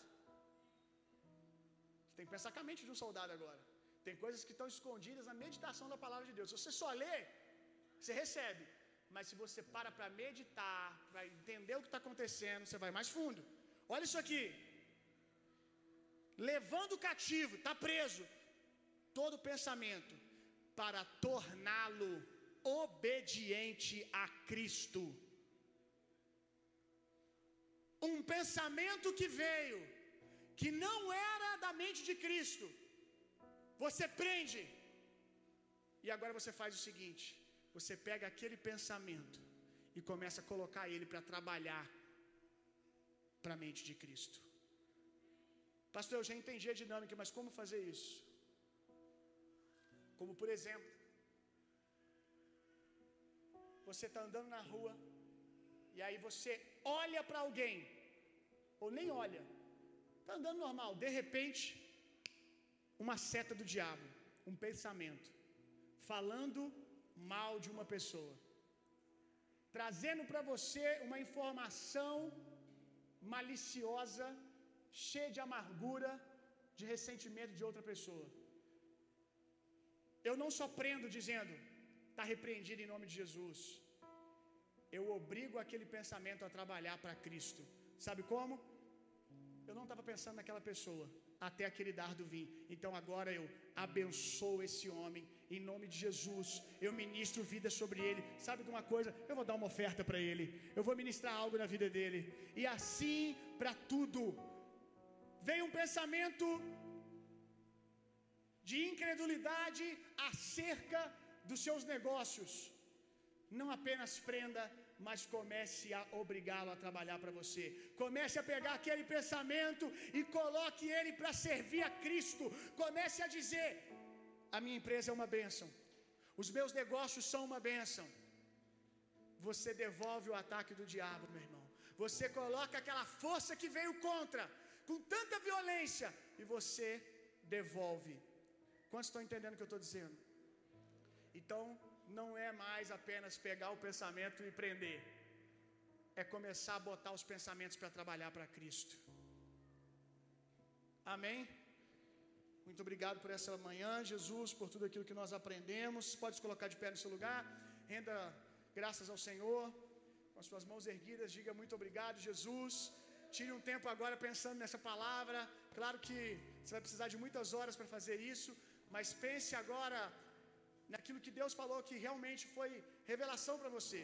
Você tem que pensar com a mente de um soldado agora. Tem coisas que estão escondidas na meditação da palavra de Deus. Se você só lê, você recebe. Mas se você para para meditar, para entender o que está acontecendo, você vai mais fundo. Olha isso aqui. Levando o cativo, está preso, todo pensamento, para torná-lo obediente a Cristo. Um pensamento que veio, que não era da mente de Cristo, você prende, e agora você faz o seguinte: você pega aquele pensamento e começa a colocar ele para trabalhar para a mente de Cristo. Pastor, eu já entendi a dinâmica, mas como fazer isso? Como por exemplo, você está andando na rua e aí você olha para alguém, ou nem olha, está andando normal, de repente, uma seta do diabo, um pensamento, falando mal de uma pessoa, trazendo para você uma informação maliciosa, cheia de amargura, de ressentimento de outra pessoa. Eu não só prendo dizendo, está repreendido em nome de Jesus. Eu obrigo aquele pensamento a trabalhar para Cristo. Sabe como? Eu não estava pensando naquela pessoa até aquele dardo vir. Então agora eu abençoo esse homem em nome de Jesus. Eu ministro vida sobre ele. Sabe de uma coisa? Eu vou dar uma oferta para ele. Eu vou ministrar algo na vida dele. E assim para tudo. Vem um pensamento de incredulidade acerca dos seus negócios. Não apenas prenda, mas comece a obrigá-lo a trabalhar para você. Comece a pegar aquele pensamento e coloque ele para servir a Cristo. Comece a dizer: a minha empresa é uma bênção, os meus negócios são uma bênção. Você devolve o ataque do diabo, meu irmão. Você coloca aquela força que veio contra, com tanta violência, e você devolve. Quantos estão entendendo o que eu estou dizendo? Então, não é mais apenas pegar o pensamento e prender, é começar a botar os pensamentos para trabalhar para Cristo. Amém? Muito obrigado por essa manhã, Jesus, por tudo aquilo que nós aprendemos. Pode se colocar de pé no seu lugar, renda graças ao Senhor, com as suas mãos erguidas, diga muito obrigado, Jesus. Tire um tempo agora pensando nessa palavra. Claro que você vai precisar de muitas horas para fazer isso, mas pense agora naquilo que Deus falou que realmente foi revelação para você.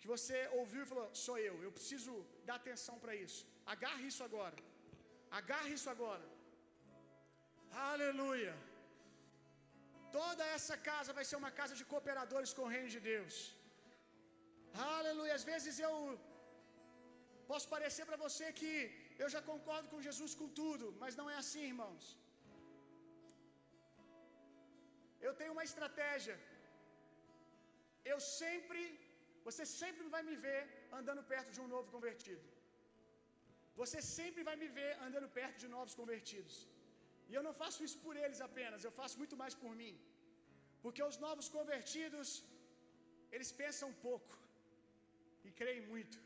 Que você ouviu e falou: sou eu, eu preciso dar atenção para isso. Agarre isso agora. Agarre isso agora. Aleluia. Toda essa casa vai ser uma casa de cooperadores com o reino de Deus. Aleluia. Às vezes eu posso parecer para você que eu já concordo com Jesus com tudo, mas não é assim, irmãos. Eu tenho uma estratégia. Eu sempre, você sempre vai me ver andando perto de um novo convertido. Você sempre vai me ver andando perto de novos convertidos. E eu não faço isso por eles apenas, eu faço muito mais por mim. Porque os novos convertidos, eles pensam pouco e creem muito.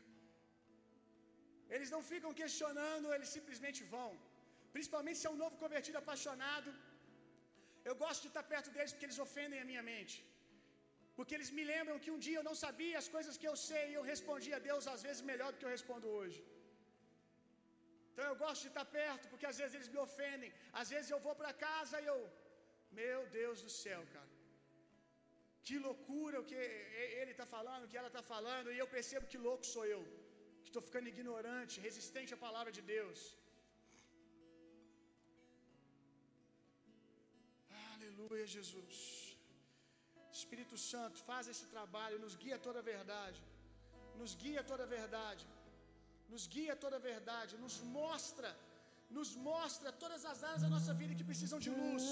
Eles não ficam questionando, eles simplesmente vão. Principalmente se é um novo convertido apaixonado. Eu gosto de estar perto deles porque eles ofendem a minha mente. Porque eles me lembram que um dia eu não sabia as coisas que eu sei e eu respondia a Deus às vezes melhor do que eu respondo hoje. Então eu gosto de estar perto, porque às vezes eles me ofendem. Às vezes eu vou para casa e eu, meu Deus do céu, cara. Que loucura o que ele está falando, o que ela está falando, e eu percebo que louco sou eu, que estou ficando ignorante, resistente à palavra de Deus. Aleluia, Jesus. Espírito Santo, faz esse trabalho, nos guia toda a verdade, nos guia toda a verdade nos guia toda a verdade, nos mostra, nos mostra todas as áreas da nossa vida que precisam de luz.